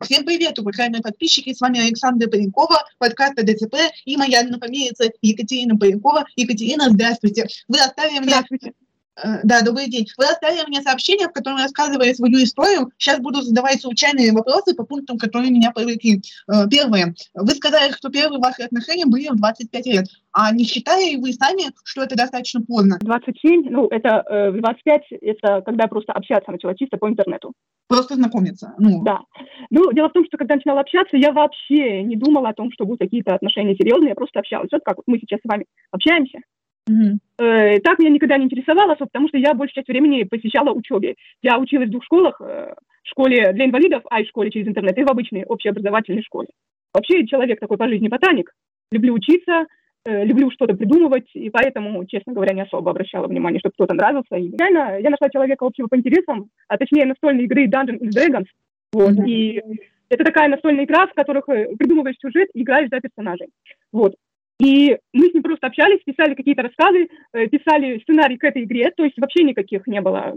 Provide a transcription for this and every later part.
Всем привет, уважаемые подписчики, с вами Александра Паренкова, подкаст ДЦП и моя однофамилица Екатерина Паренкова. Екатерина, здравствуйте. Вы оставили мне... Здравствуйте. Э, да, добрый день. Вы оставили мне сообщение, в котором рассказывали свою историю. Сейчас буду задавать случайные вопросы по пунктам, которые меня привлекли. Э, первое. Вы сказали, что первые ваши отношения были в 25 лет. А не считали вы сами, что это достаточно поздно? 27, ну, это э, 25, это когда просто общаться начала чисто по интернету. Просто знакомиться. Ну. Да. Ну, дело в том, что когда начинала общаться, я вообще не думала о том, что будут какие-то отношения серьезные, я просто общалась. Вот как мы сейчас с вами общаемся. Mm-hmm. Э, так меня никогда не интересовало, потому что я большую часть времени посещала учебе. Я училась в двух школах, э, в школе для инвалидов, а и в школе через интернет, и в обычной общеобразовательной школе. Вообще человек такой по жизни ботаник. Люблю учиться, э, люблю что-то придумывать, и поэтому, честно говоря, не особо обращала внимание, чтобы кто-то нравился. И реально, я нашла человека общего по интересам, а точнее настольной игры Dungeons and Dragons. Вот, mm-hmm. И это такая настольная игра, в которых э, придумываешь сюжет и играешь за персонажей. Вот. И мы с ним просто общались, писали какие-то рассказы, э, писали сценарий к этой игре, то есть вообще никаких не было.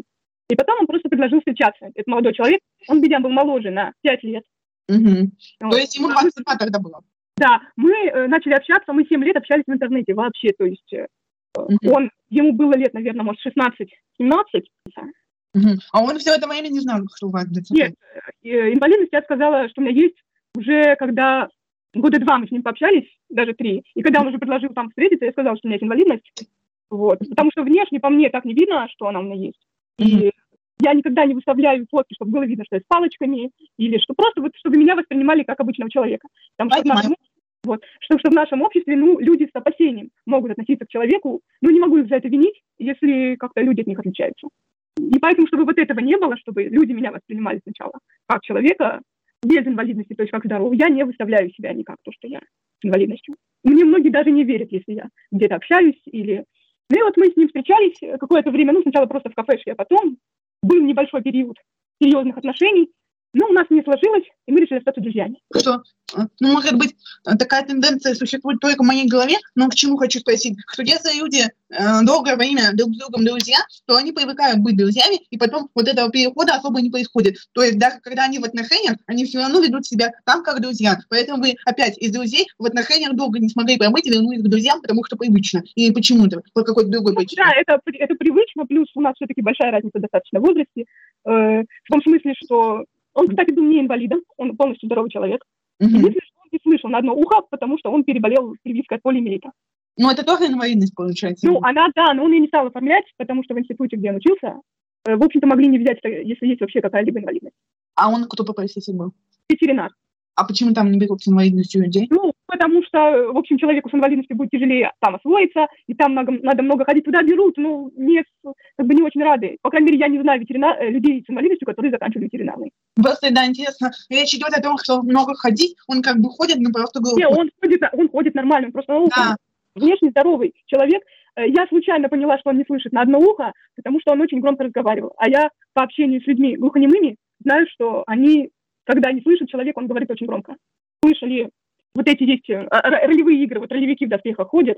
И потом он просто предложил встречаться. Это молодой человек, он, видимо, был моложе на 5 лет. Угу. Вот. То есть ему 22 тогда было? Да, мы э, начали общаться, мы 7 лет общались в интернете вообще, то есть э, угу. он, ему было лет, наверное, может, 16-17. Угу. А он все это время не знал, что у вас ДЦП? Нет, э, инвалидность я сказала, что у меня есть уже когда года два мы с ним пообщались, даже три. И когда он уже предложил там встретиться, я сказала, что у меня есть инвалидность. Вот. Потому что внешне по мне так не видно, что она у меня есть. И я никогда не выставляю фотки, чтобы было видно, что я с палочками, или что просто вот, чтобы меня воспринимали как обычного человека. Потому что в нашем, вот, что, что в нашем обществе, ну, люди с опасением могут относиться к человеку, ну, не могу их за это винить, если как-то люди от них отличаются. И поэтому, чтобы вот этого не было, чтобы люди меня воспринимали сначала как человека, без инвалидности, то есть как здоровый, я не выставляю себя никак, то, что я с инвалидностью. Мне многие даже не верят, если я где-то общаюсь или... Ну и вот мы с ним встречались какое-то время, ну сначала просто в кафешке, а потом. Был небольшой период серьезных отношений, но у нас не сложилось, и мы решили остаться друзьями. Что, ну, может быть, такая тенденция существует только в моей голове, но к чему хочу спросить, что если люди э, долгое время друг с другом друзья, то они привыкают быть друзьями, и потом вот этого перехода особо не происходит. То есть даже когда они в отношениях, они все равно ведут себя там, как друзья. Поэтому вы опять из друзей в отношениях долго не смогли пробыть и вернулись к друзьям, потому что привычно. И почему-то, по какой-то другой причине. Да, это, это привычно, плюс у нас все-таки большая разница достаточно в возрасте, э, в том смысле, что он, кстати, был не инвалидом, он полностью здоровый человек. Угу. Единственное, что он не слышал на одно ухо, потому что он переболел прививкой от полиомиелита. Ну, это тоже инвалидность, получается? Ну, она, да, но он ее не стал оформлять, потому что в институте, где он учился, э, в общем-то, могли не взять, если есть вообще какая-либо инвалидность. А он кто по профессии был? Ветеринар. А почему там не берут с инвалидностью людей? Ну, потому что, в общем, человеку с инвалидностью будет тяжелее там освоиться, и там много, надо много ходить. Туда берут, ну, не, как бы не очень рады. По крайней мере, я не знаю ветеринар, э, людей с инвалидностью, которые заканчивали ветеринарный. Просто, да, интересно. Речь идет о том, что много ходить, он как бы ходит, но просто группу. Нет, он ходит, он ходит нормально, он просто да. внешне здоровый человек. Э, я случайно поняла, что он не слышит на одно ухо, потому что он очень громко разговаривал. А я по общению с людьми глухонемыми знаю, что они когда не слышит человек, он говорит очень громко. Слышали, вот эти есть э, ролевые игры, вот ролевики в доспехах ходят,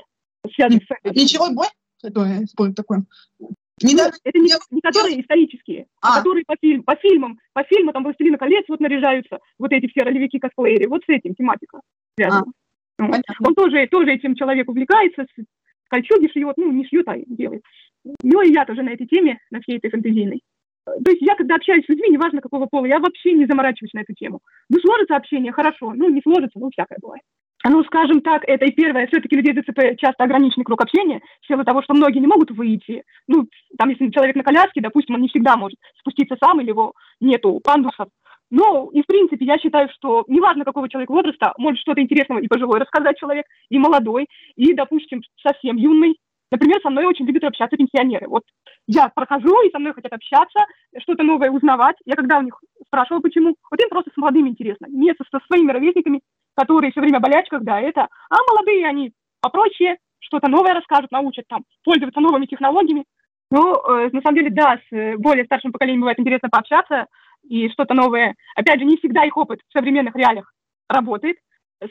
связанные с. Ничего бой? Спорт такой. Не ну, это не, не которые исторические, а. а которые по, фильм, по фильмам. По фильмам там «Властелина колец» вот наряжаются, вот эти все ролевики косплееры. Вот с этим тематика связана. А. Вот. Он тоже, тоже этим человек увлекается, кольчуги шьет, ну, не шьет, а делает. Ну, и я тоже на этой теме, на всей этой фэнтезийной. То есть я, когда общаюсь с людьми, неважно какого пола, я вообще не заморачиваюсь на эту тему. Ну, сложится общение, хорошо. Ну, не сложится, ну, всякое бывает. Ну, скажем так, это и первое. Все-таки людей ДЦП часто ограниченный круг общения, в силу того, что многие не могут выйти. Ну, там, если человек на коляске, допустим, он не всегда может спуститься сам, или его нету пандусов. Ну, и в принципе, я считаю, что неважно какого человека возраста, может что-то интересного и пожилой рассказать человек, и молодой, и, допустим, совсем юный. Например, со мной очень любят общаться пенсионеры. Вот я прохожу, и со мной хотят общаться, что-то новое узнавать. Я когда у них спрашивала, почему, вот им просто с молодыми интересно. Не со, со своими ровесниками, которые все время болячках, да, это, а молодые они попроще, что-то новое расскажут, научат там пользоваться новыми технологиями. Ну, э, на самом деле, да, с э, более старшим поколением бывает интересно пообщаться и что-то новое. Опять же, не всегда их опыт в современных реалиях работает.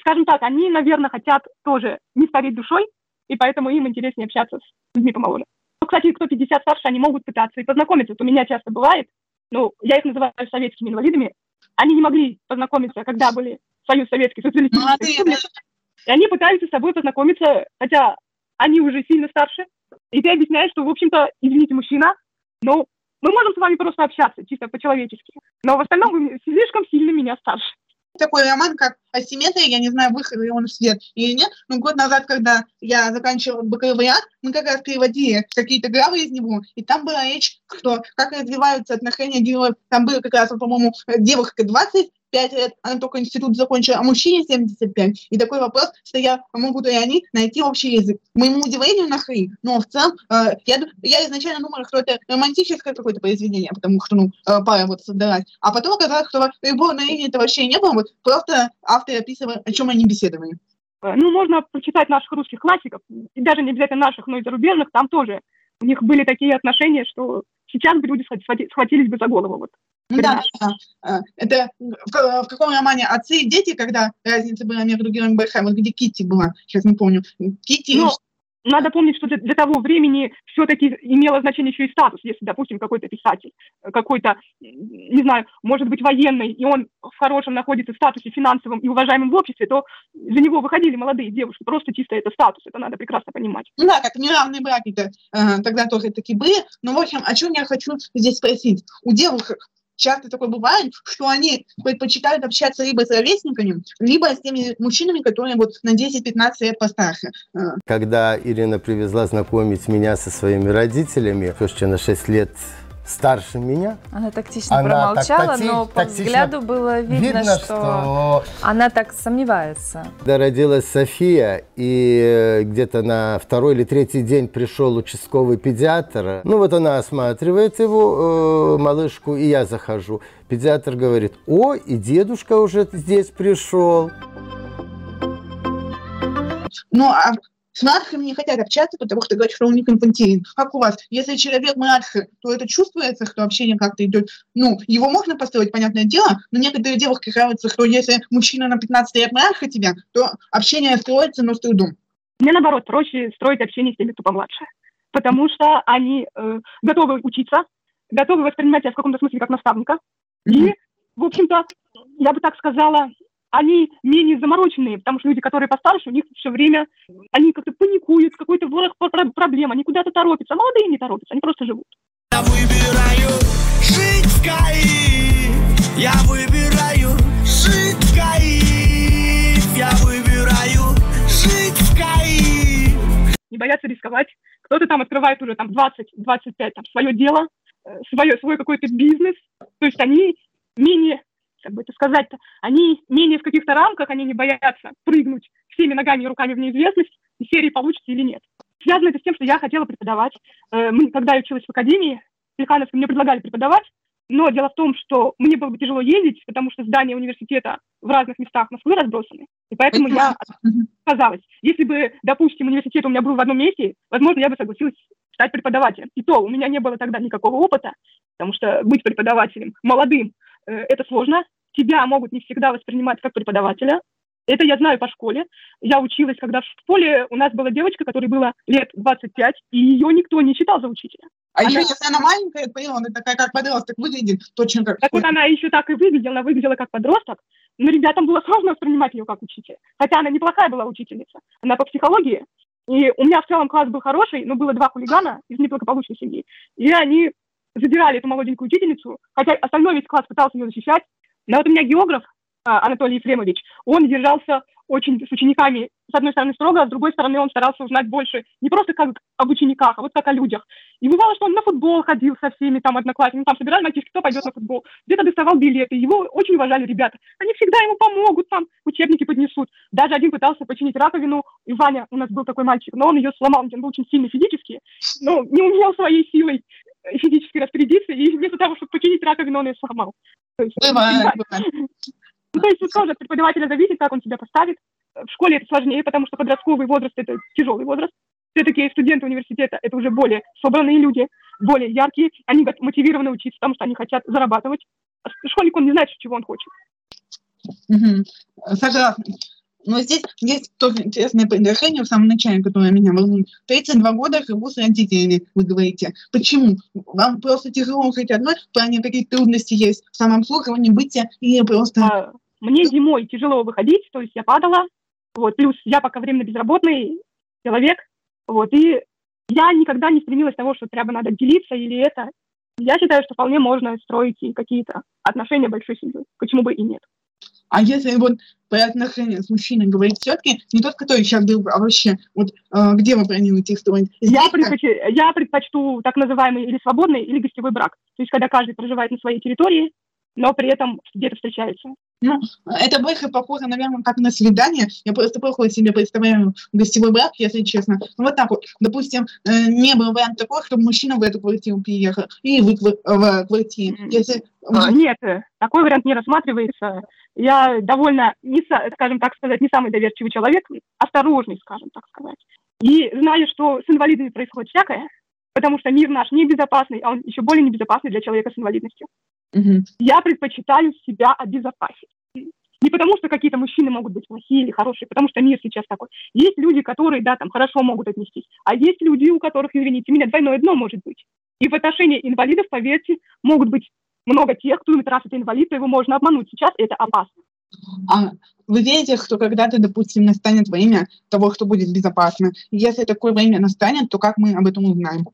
Скажем так, они, наверное, хотят тоже не стареть душой, и поэтому им интереснее общаться с людьми помоложе. Ну, кстати, кто 50 старше, они могут пытаться и познакомиться. Вот у меня часто бывает, ну, я их называю советскими инвалидами, Они не могли познакомиться, когда были Союз Советский, Социалистический. И они пытаются с собой познакомиться, хотя они уже сильно старше. И ты объясняешь, что, в общем-то, извините, мужчина, но мы можем с вами просто общаться, чисто по-человечески. Но в остальном вы слишком сильно меня старше такой роман, как «Асимметрия», я не знаю, выходил ли он в свет или нет, но год назад, когда я заканчивала бакалавриат, мы как раз переводили какие-то главы из него, и там была речь, что как развиваются отношения героев, там было как раз, по-моему, девушка 20, 5 лет, она только институт закончила, а мужчине 75. И такой вопрос стоял, могут ли они найти общий язык. К моему удивлению, нашли. Но в целом, э, я, я изначально думала, что это романтическое какое-то произведение, потому что, ну, э, пара вот создалась. А потом оказалось, что любовной линии это вообще не было, вот просто автор описывал, о чем они беседовали. Э, ну, можно прочитать наших русских классиков, и даже не обязательно наших, но и зарубежных, там тоже у них были такие отношения, что сейчас бы люди схватились бы за голову. Вот. Да, да. А, это в, в каком романе «Отцы и дети», когда разница была между героем большая, вот где Китти была, сейчас не помню. Китти... Ну, надо помнить, что для, для того времени все-таки имело значение еще и статус. Если, допустим, какой-то писатель, какой-то, не знаю, может быть, военный, и он в хорошем находится статусе финансовом и уважаемом в обществе, то за него выходили молодые девушки. Просто чисто это статус, это надо прекрасно понимать. Ну да, как неравные браки-то э, тогда тоже такие были. Но, в общем, о чем я хочу здесь спросить. У девушек часто такое бывает, что они предпочитают общаться либо с ровесниками, либо с теми мужчинами, которые вот на 10-15 лет постарше. Когда Ирина привезла знакомить меня со своими родителями, слушайте, на 6 лет старше меня. Она тактично она промолчала, так, но по взгляду было видно, видно что, что она так сомневается. Когда родилась София, и э, где-то на второй или третий день пришел участковый педиатр, ну вот она осматривает его, э, малышку, и я захожу. Педиатр говорит, о, и дедушка уже здесь пришел. Ну, а с младшими не хотят общаться, потому что говорят, что он не инфантилен. Как у вас? Если человек младше, то это чувствуется, что общение как-то идет. Ну, его можно построить, понятное дело, но некоторые девушки кажется, что если мужчина на 15 лет младше тебя, то общение строится, но с трудом. Мне наоборот проще строить общение с теми, кто помладше. Потому что они э, готовы учиться, готовы воспринимать тебя в каком-то смысле как наставника. Mm-hmm. И, в общем-то, я бы так сказала, они менее замороченные, потому что люди, которые постарше, у них все время, они как-то паникуют, какой-то ворох проблем, они куда-то торопятся, а молодые не торопятся, они просто живут. Я выбираю жить в Каи, я выбираю жить в Каи, я выбираю жить в Каи. Не боятся рисковать. Кто-то там открывает уже там 20-25 там свое дело, э, свое, свой какой-то бизнес. То есть они менее как бы это сказать-то, они менее в каких-то рамках, они не боятся прыгнуть всеми ногами и руками в неизвестность, и серии получится или нет. Связано это с тем, что я хотела преподавать. Э, когда я училась в академии, Плехановской мне предлагали преподавать, но дело в том, что мне было бы тяжело ездить, потому что здания университета в разных местах Москвы разбросаны. И поэтому я отказалась. Если бы, допустим, университет у меня был в одном месте, возможно, я бы согласилась стать преподавателем. И то у меня не было тогда никакого опыта, потому что быть преподавателем молодым это сложно. Тебя могут не всегда воспринимать как преподавателя. Это я знаю по школе. Я училась, когда в школе у нас была девочка, которой было лет 25, и ее никто не считал за учителя. А она... еще если она маленькая, поняла, она такая, как подросток выглядит, точно как... Так вот она еще так и выглядела, она выглядела как подросток, но ребятам было сложно воспринимать ее как учителя. Хотя она неплохая была учительница. Она по психологии. И у меня в целом класс был хороший, но было два хулигана из неблагополучной семьи. И они задирали эту молоденькую учительницу, хотя остальной весь класс пытался ее защищать. Но вот у меня географ а, Анатолий Ефремович, он держался очень с учениками, с одной стороны, строго, а с другой стороны, он старался узнать больше не просто как об учениках, а вот как о людях. И бывало, что он на футбол ходил со всеми там одноклассниками, там собирали мальчишки, кто пойдет на футбол, где-то доставал билеты, его очень уважали ребята. Они всегда ему помогут, там учебники поднесут. Даже один пытался починить раковину, и Ваня у нас был такой мальчик, но он ее сломал, он был очень сильный физически, но не умел своей силой физически распорядиться, и вместо того, чтобы починить раковину, он ее сломал. То есть, бывает, бывает. Ну, то есть тут тоже от преподавателя зависит, как он себя поставит. В школе это сложнее, потому что подростковый возраст – это тяжелый возраст. Все-таки студенты университета – это уже более собранные люди, более яркие. Они мотивированы учиться, потому что они хотят зарабатывать. Школьник, он не знает, чего он хочет. Угу. Согласна. Но здесь есть тоже интересное предложение в самом начале, которое меня волнует. 32 года живу с родителями, вы говорите. Почему? Вам просто тяжело жить одной, в плане какие трудности есть в самообслуживании, бытия, или просто... А, мне зимой тяжело выходить, то есть я падала, вот, плюс я пока временно безработный человек, вот, и я никогда не стремилась того, что прямо надо делиться или это. Я считаю, что вполне можно строить и какие-то отношения большой семьей. Почему бы и нет? А если вот про отношения с мужчиной говорить все-таки не тот, который сейчас был, а вообще, вот э, где вы планируете строить? Я, предпоч... я предпочту так называемый или свободный, или гостевой брак. То есть, когда каждый проживает на своей территории, но при этом где-то встречается. Ну, это больше похоже, наверное, как на свидание. Я просто плохо себе представляю гостевой брак, если честно. Ну, вот так вот. Допустим, э, не был вариант такой, чтобы мужчина в эту квартиру переехал, и вы в квартире. Если... А, нет, такой вариант не рассматривается. Я довольно, не, скажем так сказать, не самый доверчивый человек, осторожный, скажем так сказать. И знаю, что с инвалидами происходит всякое, потому что мир наш небезопасный, а он еще более небезопасный для человека с инвалидностью. Угу. Я предпочитаю себя обезопасить. Не потому, что какие-то мужчины могут быть плохие или хорошие, потому что мир сейчас такой. Есть люди, которые, да, там хорошо могут отнестись, а есть люди, у которых, извините меня, двойное дно может быть. И в отношении инвалидов, поверьте, могут быть много тех, кто думает, раз это инвалид, то его можно обмануть. Сейчас это опасно. А вы верите, что когда-то, допустим, настанет время того, что будет безопасно? Если такое время настанет, то как мы об этом узнаем?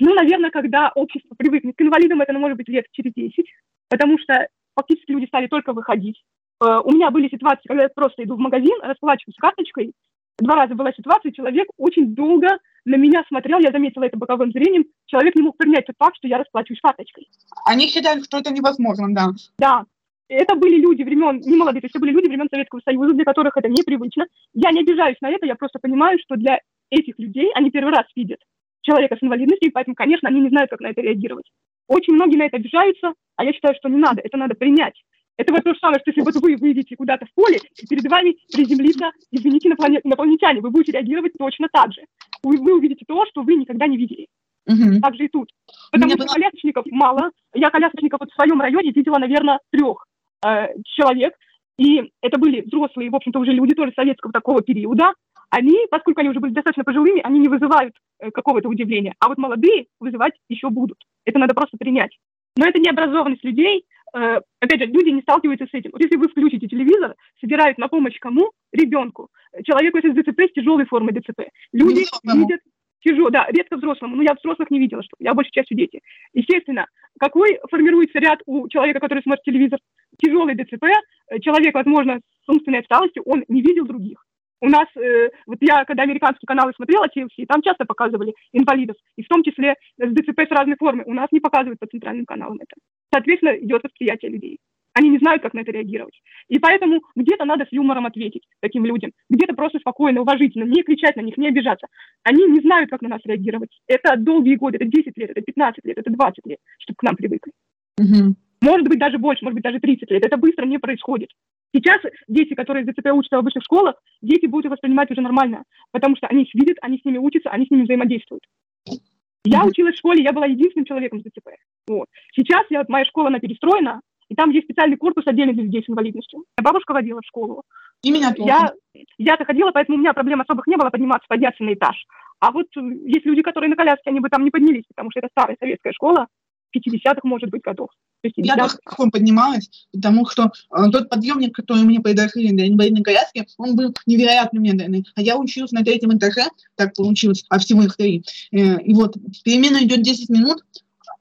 Ну, наверное, когда общество привыкнет к инвалидам, это может быть лет через 10, потому что фактически люди стали только выходить. Э, у меня были ситуации, когда я просто иду в магазин, расплачиваюсь карточкой. Два раза была ситуация, человек очень долго на меня смотрел, я заметила это боковым зрением, человек не мог принять тот факт, что я расплачиваюсь карточкой. Они считают, что это невозможно, да. Да. Это были люди времен, не молодые, это были люди времен Советского Союза, для которых это непривычно. Я не обижаюсь на это, я просто понимаю, что для этих людей они первый раз видят человека с инвалидностью, и поэтому, конечно, они не знают, как на это реагировать. Очень многие на это обижаются, а я считаю, что не надо, это надо принять. Это вот то же самое, что если вот вы выйдете куда-то в поле, и перед вами приземлится, извините, инопланетяне, вы будете реагировать точно так же. Вы, вы увидите то, что вы никогда не видели. Угу. Так же и тут. Потому Мне что было... колясочников мало. Я колясочников вот в своем районе видела, наверное, трех э, человек. И это были взрослые, в общем-то, уже люди тоже советского такого периода они, поскольку они уже были достаточно пожилыми, они не вызывают какого-то удивления. А вот молодые вызывать еще будут. Это надо просто принять. Но это необразованность людей. Э, опять же, люди не сталкиваются с этим. Вот если вы включите телевизор, собирают на помощь кому? Ребенку. Человеку с ДЦП с тяжелой формой ДЦП. Люди видят тяжело, да, редко взрослому, но я взрослых не видела, что я большей частью дети. Естественно, какой формируется ряд у человека, который смотрит телевизор? Тяжелый ДЦП, э, человек, возможно, с умственной отсталостью, он не видел других. У нас, э, вот я, когда американские каналы смотрела, TLC, там часто показывали инвалидов, и в том числе с ДЦП с разной формы. У нас не показывают по центральным каналам это. Соответственно, идет восприятие людей. Они не знают, как на это реагировать. И поэтому где-то надо с юмором ответить таким людям, где-то просто спокойно, уважительно, не кричать на них, не обижаться. Они не знают, как на нас реагировать. Это долгие годы, это 10 лет, это 15 лет, это 20 лет, чтобы к нам привыкли. Угу. Может быть, даже больше, может быть, даже 30 лет. Это быстро не происходит. Сейчас дети, которые ДЦП учатся в обычных школах, дети будут воспринимать уже нормально, потому что они их видят, они с ними учатся, они с ними взаимодействуют. Я училась в школе, я была единственным человеком с ДЦП. Вот. Сейчас я, моя школа, она перестроена, и там есть специальный корпус отдельный для людей с инвалидностью. Я бабушка водила в школу. Именно я, я-то ходила, поэтому у меня проблем особых не было подниматься, подняться на этаж. А вот есть люди, которые на коляске, они бы там не поднялись, потому что это старая советская школа, 50-х, может быть, годов. Я тоже как поднималась, потому что э, тот подъемник, который мне предложили для инвалидной коляски, он был невероятно медленный. А я училась на третьем этаже, так получилось, а всего их три. Э, и вот перемена идет 10 минут,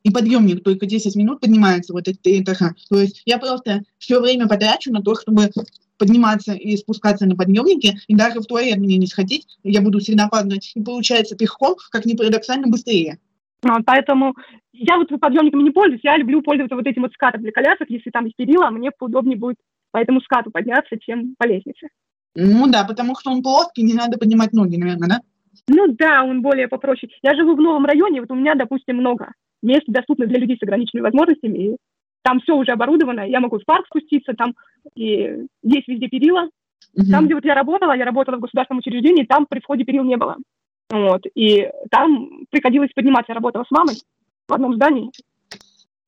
и подъемник только 10 минут поднимается вот эти три этажа. То есть я просто все время потрачу на то, чтобы подниматься и спускаться на подъемнике, и даже в туалет мне не сходить, я буду всегда падать. И получается пешком, как ни парадоксально, быстрее. Вот, поэтому я вот подъемниками не пользуюсь, я люблю пользоваться вот этим вот скатом для колясок, если там есть перила, мне удобнее будет по этому скату подняться, чем по лестнице. Ну да, потому что он плоский, не надо поднимать ноги, наверное, да? Ну да, он более попроще. Я живу в новом районе, вот у меня, допустим, много мест доступных для людей с ограниченными возможностями, и там все уже оборудовано, я могу в парк спуститься, там и есть везде перила. Угу. Там, где вот я работала, я работала в государственном учреждении, там при входе перил не было. Вот, и там приходилось подниматься, я работала с мамой в одном здании.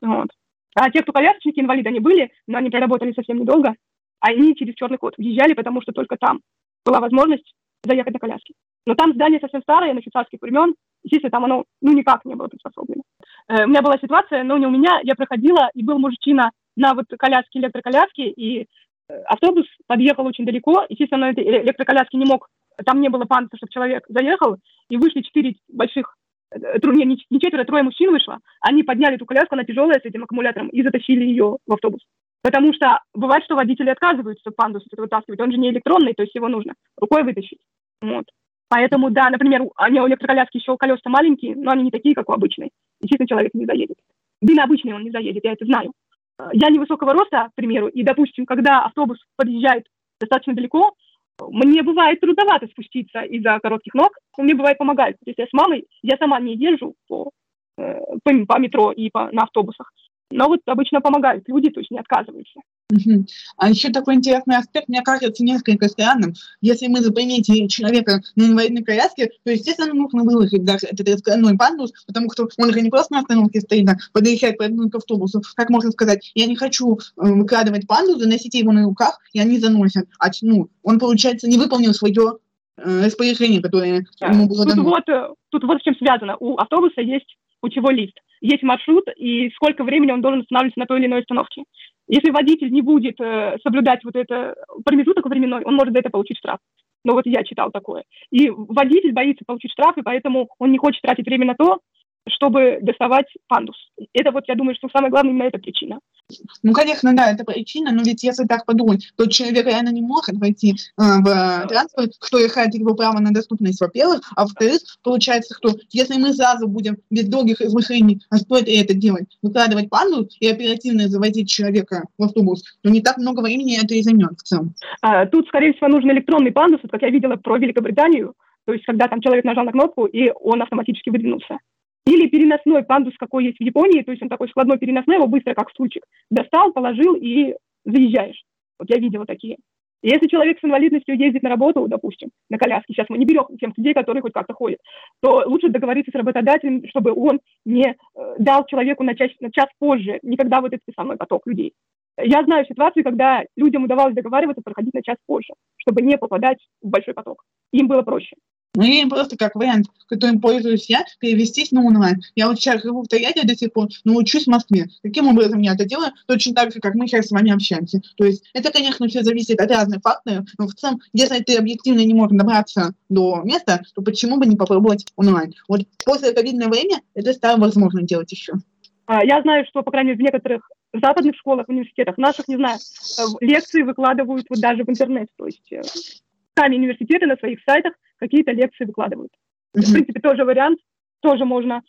Вот. А те, кто колясочники, инвалиды, они были, но они проработали совсем недолго. они через черный ход въезжали, потому что только там была возможность заехать на коляске. Но там здание совсем старое, на швейцарских времен, естественно, там оно ну никак не было приспособлено. Э, у меня была ситуация, но не у меня, я проходила, и был мужчина на вот коляске, электроколяске, и э, автобус подъехал очень далеко, естественно, на этой электроколяске не мог, там не было пандуса, чтобы человек заехал, и вышли четыре больших э, не, не четверо, трое мужчин вышло, они подняли эту коляску, она тяжелая с этим аккумулятором, и затащили ее в автобус. Потому что бывает, что водители отказываются пандус это вытаскивать, он же не электронный, то есть его нужно рукой вытащить. Вот. Поэтому, да, например, они у электроколяски еще колеса маленькие, но они не такие, как у обычной. Естественно, человек не заедет. Да на обычный он не заедет, я это знаю. Э, я невысокого роста, к примеру, и, допустим, когда автобус подъезжает достаточно далеко, мне бывает трудновато спуститься из-за коротких ног, но мне бывает помогает. Если я с мамой, я сама не езжу по, э, по, по метро и по, на автобусах, но вот обычно помогают люди, то есть не отказываются. Угу. А еще такой интересный аспект, мне кажется, несколько странным. Если мы запомните человека на инвалидной коляске, то, естественно, нужно выложить даже этот скоростной пандус, потому что он же не просто на остановке стоит, а подъезжает по к автобусу. Как можно сказать, я не хочу э, выкладывать пандус, заносите его на руках, и они заносят. А, ну, он, получается, не выполнил свое э, распоряжение, которое ему было тут Вот, э, тут вот с чем связано. У автобуса есть путевой лист есть маршрут и сколько времени он должен останавливаться на той или иной остановке. Если водитель не будет э, соблюдать вот это промежуток временной, он может за это получить штраф. Но вот я читал такое. И водитель боится получить штраф, и поэтому он не хочет тратить время на то, чтобы доставать пандус. Это вот, я думаю, что самое главное именно эта причина. Ну, конечно, да, это причина, но ведь если так подумать, то человек реально не может войти э, в транспорт, кто решает его право на доступность, во-первых, а во-вторых, получается, что если мы сразу будем без долгих размышлений, а стоит ли это делать, выкладывать пандус и оперативно заводить человека в автобус, то не так много времени это и займет в целом. А, тут, скорее всего, нужен электронный пандус, вот как я видела про Великобританию, то есть когда там человек нажал на кнопку, и он автоматически выдвинулся. Или переносной пандус, какой есть в Японии, то есть он такой складной переносной, его быстро как стульчик достал, положил и заезжаешь. Вот я видела такие. Если человек с инвалидностью ездит на работу, допустим, на коляске, сейчас мы не берем тем людей, которые хоть как-то ходят, то лучше договориться с работодателем, чтобы он не э, дал человеку на час, на час позже, никогда вот этот самый поток людей. Я знаю ситуации, когда людям удавалось договариваться проходить на час позже, чтобы не попадать в большой поток. Им было проще. Ну, и просто как вариант, которым пользуюсь я, перевестись на онлайн. Я вот сейчас живу в Тольятти до сих пор, но учусь в Москве. Каким образом я это делаю? Точно так же, как мы сейчас с вами общаемся. То есть это, конечно, все зависит от разных факторов, но в целом, если ты объективно не можешь добраться до места, то почему бы не попробовать онлайн? Вот после ковидное время это стало возможно делать еще. А, я знаю, что, по крайней мере, в некоторых западных школах, университетах, наших, не знаю, э, лекции выкладывают вот даже в интернет. То есть э, сами университеты на своих сайтах какие-то лекции выкладывают. Mm-hmm. В принципе, тоже вариант, тоже можно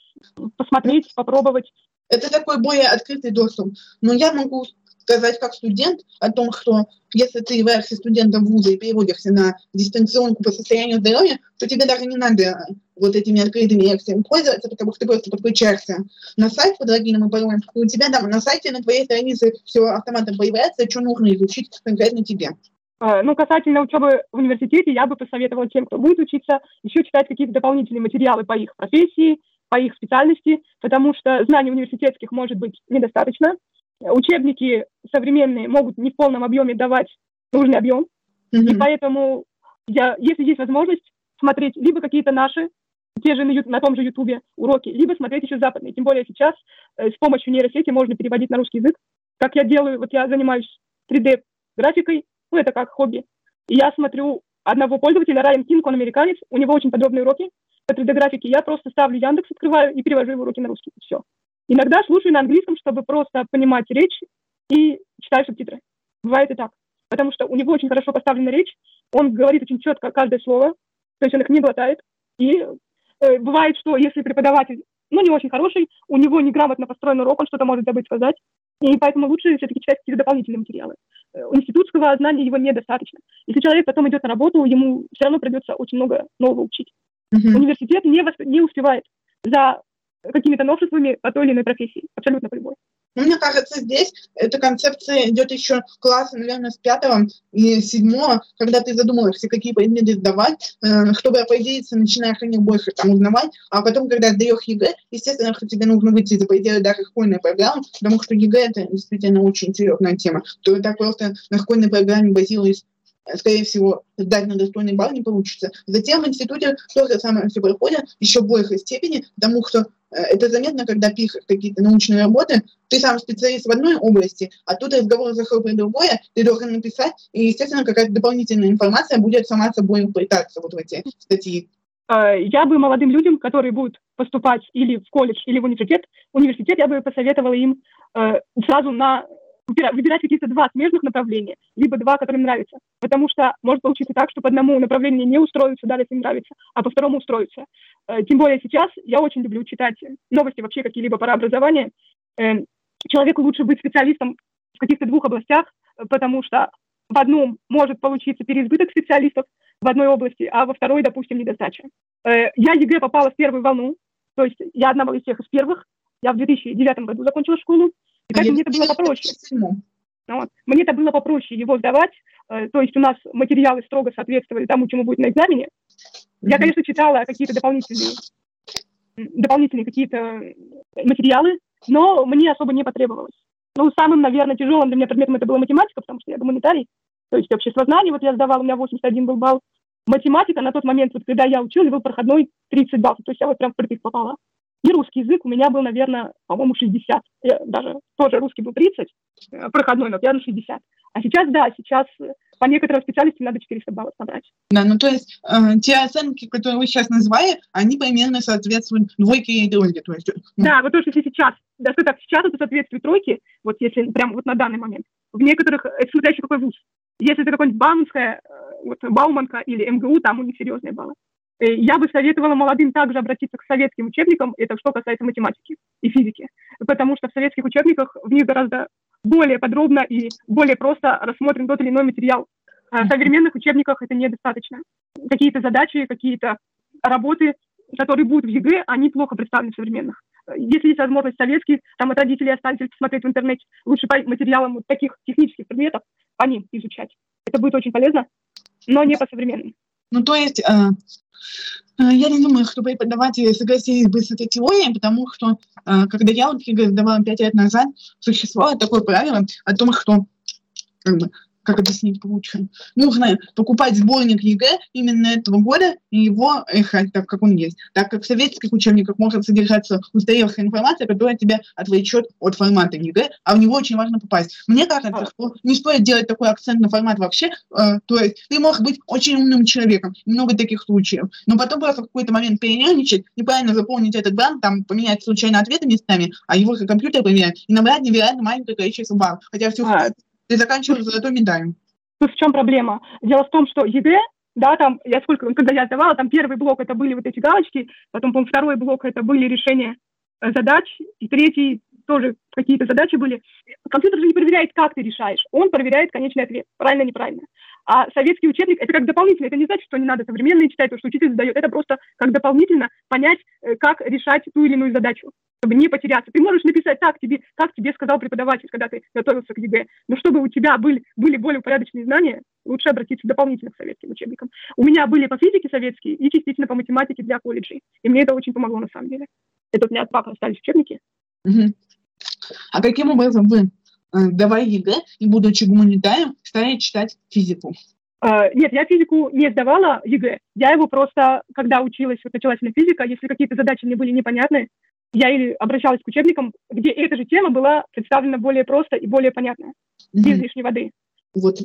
посмотреть, попробовать. Это такой более открытый доступ. Но я могу сказать как студент о том, что если ты являешься студентом вуза и переводишься на дистанционку по состоянию здоровья, то тебе даже не надо вот этими открытыми лекциями пользоваться, потому что ты просто подключаешься на сайт логином и паролем, и у тебя там на сайте, на твоей странице все автоматом появляется, что нужно изучить конкретно тебе. Э, ну, касательно учебы в университете, я бы посоветовала тем, кто будет учиться, еще читать какие-то дополнительные материалы по их профессии, по их специальности, потому что знаний университетских может быть недостаточно. Учебники современные могут не в полном объеме давать нужный объем, mm-hmm. и поэтому я, если есть возможность смотреть либо какие-то наши, те же на, на том же Ютубе уроки, либо смотреть еще западные. Тем более сейчас э, с помощью нейросети можно переводить на русский язык. Как я делаю, вот я занимаюсь 3D-графикой, ну, это как хобби. И я смотрю одного пользователя, Райан Кинг, он американец, у него очень подробные уроки по 3D-графике. Я просто ставлю Яндекс, открываю и перевожу его уроки на русский. Все. Иногда слушаю на английском, чтобы просто понимать речь и читаю субтитры. Бывает и так. Потому что у него очень хорошо поставлена речь, он говорит очень четко каждое слово, то есть он их не глотает. И э, бывает, что если преподаватель, ну, не очень хороший, у него неграмотно построен урок, он что-то может забыть сказать, и поэтому лучше все-таки читать какие-то дополнительные материалы. Э, институтского знания его недостаточно. Если человек потом идет на работу, ему все равно придется очень много нового учить. Mm-hmm. Университет не, восп... не успевает за какими-то новшествами по той или иной профессии, абсолютно по любой. Но мне кажется, здесь эта концепция идет еще класса, наверное, с пятого и седьмого, когда ты задумываешься, какие предметы сдавать, э, чтобы определиться, начинаешь о них больше там узнавать, а потом, когда сдаешь ЕГЭ, естественно, что тебе нужно выйти за пределы даже школьной программы, потому что ЕГЭ это действительно очень серьезная тема. То так просто на школьной программе базируясь скорее всего, сдать на достойный балл не получится. Затем в институте то же самое все проходит еще в большей степени, потому что э, это заметно, когда пишешь какие-то научные работы, ты сам специалист в одной области, а тут разговор зашел про другое, ты должен написать, и, естественно, какая-то дополнительная информация будет сама собой уплетаться вот в эти статьи. Э, я бы молодым людям, которые будут поступать или в колледж, или в университет, университет я бы посоветовала им э, сразу на выбирать какие-то два смежных направления, либо два, которые им нравятся. Потому что может получиться так, что по одному направлению не устроиться, даже если нравится, а по второму устроиться. Э, тем более сейчас я очень люблю читать новости вообще какие-либо про образование. Э, человеку лучше быть специалистом в каких-то двух областях, потому что в одном может получиться переизбыток специалистов в одной области, а во второй, допустим, недостача. Э, я ЕГЭ попала в первую волну, то есть я одна из тех из первых. Я в 2009 году закончила школу, и поэтому мне это было попроще. Вот. Мне это было попроще его сдавать, э, то есть у нас материалы строго соответствовали тому, чему будет на экзамене. Я, конечно, читала какие-то дополнительные, дополнительные какие-то материалы, но мне особо не потребовалось. Ну, самым, наверное, тяжелым для меня предметом это была математика, потому что я гуманитарий, то есть обществознание, вот я сдавала, у меня 81 был балл. Математика на тот момент, вот когда я училась, был проходной 30 баллов, то есть я вот прям впритык попала. И русский язык у меня был, наверное, по-моему, 60. Я даже тоже русский был 30, э, проходной, но я на 60. А сейчас, да, сейчас по некоторым специальностям надо 400 баллов набрать. Да, ну то есть э, те оценки, которые вы сейчас назвали, они примерно соответствуют двойке и тройке. То есть, ну. Да, вот то, что если сейчас, да, что так, сейчас это соответствует тройке, вот если прямо вот на данный момент. В некоторых, это смотря еще какой вуз. Если это какой-нибудь Бауманская, э, вот Бауманка или МГУ, там у них серьезные баллы. Э, я бы советовала молодым также обратиться к советским учебникам, это что касается математики и физики, потому что в советских учебниках в них гораздо более подробно и более просто рассмотрен тот или иной материал. А в современных учебниках это недостаточно. Какие-то задачи, какие-то работы, которые будут в ЕГЭ, они плохо представлены в современных. Если есть возможность советских, там от родителей останется посмотреть в интернете, лучше по материалам вот таких технических предметов, по ним изучать. Это будет очень полезно, но не по современным. Ну, то есть, э, я не думаю, что преподаватели согласились бы с этой теорией, потому что, э, когда я вот сдавала пять лет назад, существовало такое правило о том, что как объяснить лучше, нужно покупать сборник ЕГЭ именно этого года и его решать так, как он есть. Так как в советских учебниках может содержаться устаревшая информация, которая тебя отвлечет от формата ЕГЭ, а в него очень важно попасть. Мне кажется, что не стоит делать такой акцент на формат вообще, э, то есть ты можешь быть очень умным человеком, много таких случаев, но потом просто в какой-то момент перенервничать, неправильно заполнить этот бланк, там поменять случайно ответы местами, а его компьютер проверяет, и набрать невероятно маленькое количество баллов. Хотя все а, ты заканчиваешь золотой медалью. Тут в чем проблема? Дело в том, что ЕГЭ, да, там, я сколько, когда я сдавала, там первый блок это были вот эти галочки, потом, по второй блок это были решения э, задач, и третий тоже какие-то задачи были. Компьютер же не проверяет, как ты решаешь, он проверяет конечный ответ, правильно, неправильно. А советский учебник это как дополнительно, это не значит, что не надо современные читать, то, что учитель задает, это просто как дополнительно понять, э, как решать ту или иную задачу чтобы не потеряться. Ты можешь написать так, тебе, как тебе сказал преподаватель, когда ты готовился к ЕГЭ. Но чтобы у тебя были, были более упорядоченные знания, лучше обратиться дополнительно к советским учебникам. У меня были по физике советские и частично по математике для колледжей. И мне это очень помогло на самом деле. Это у меня от папы остались учебники. Угу. А каким образом вы, сдавая ЕГЭ и будучи гуманитарием, стали читать физику? Э, нет, я физику не сдавала ЕГЭ. Я его просто, когда училась, вот началась на физика, если какие-то задачи мне были непонятны, я или обращалась к учебникам, где эта же тема была представлена более просто и более понятно, mm-hmm. без лишней воды. Вот,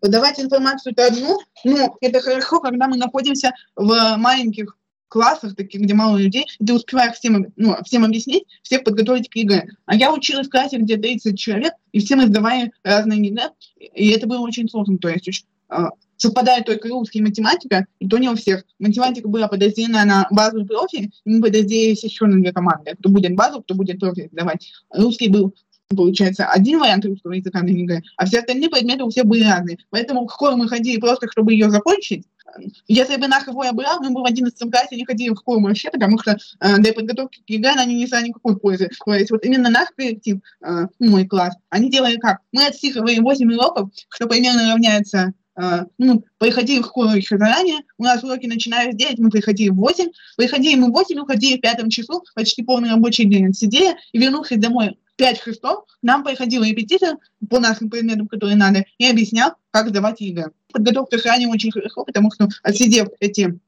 подавать информацию это одно, но это хорошо, когда мы находимся в маленьких классах, таких, где мало людей, и ты успеваешь всем, ну, всем объяснить, всех подготовить к ЕГЭ. А я училась в классе, где 30 человек, и все мы сдавали разные ЕГЭ, и это было очень сложно. То есть а, совпадает только русский и математика, и то не у всех. Математика была подразделена на базу и профи, и мы подразделились еще на две команды. Кто будет базу, кто будет профи сдавать. Русский был получается, один вариант русского языка на ЕГЭ, а все остальные предметы у всех были разные. Поэтому в школу мы ходили просто, чтобы ее закончить, если бы нас его брал, мы бы в 11 классе не ходили в школу вообще, потому что э, для подготовки к ЕГЭ она не несла никакой пользы. То есть вот именно наш коллектив, э, мой класс, они делали как? Мы отсиживали 8 уроков, что примерно равняется э, ну, приходили в школу еще заранее, у нас уроки начинались в 9, мы приходили в 8, приходили мы в 8, уходили в пятом часу, почти полный рабочий день сидели, и вернувшись домой пять шестов, нам приходил репетитор по нашим предметам, которые надо, и объяснял, как сдавать ЕГЭ. Подготовка к ранее очень хорошо, потому что, отсидев эти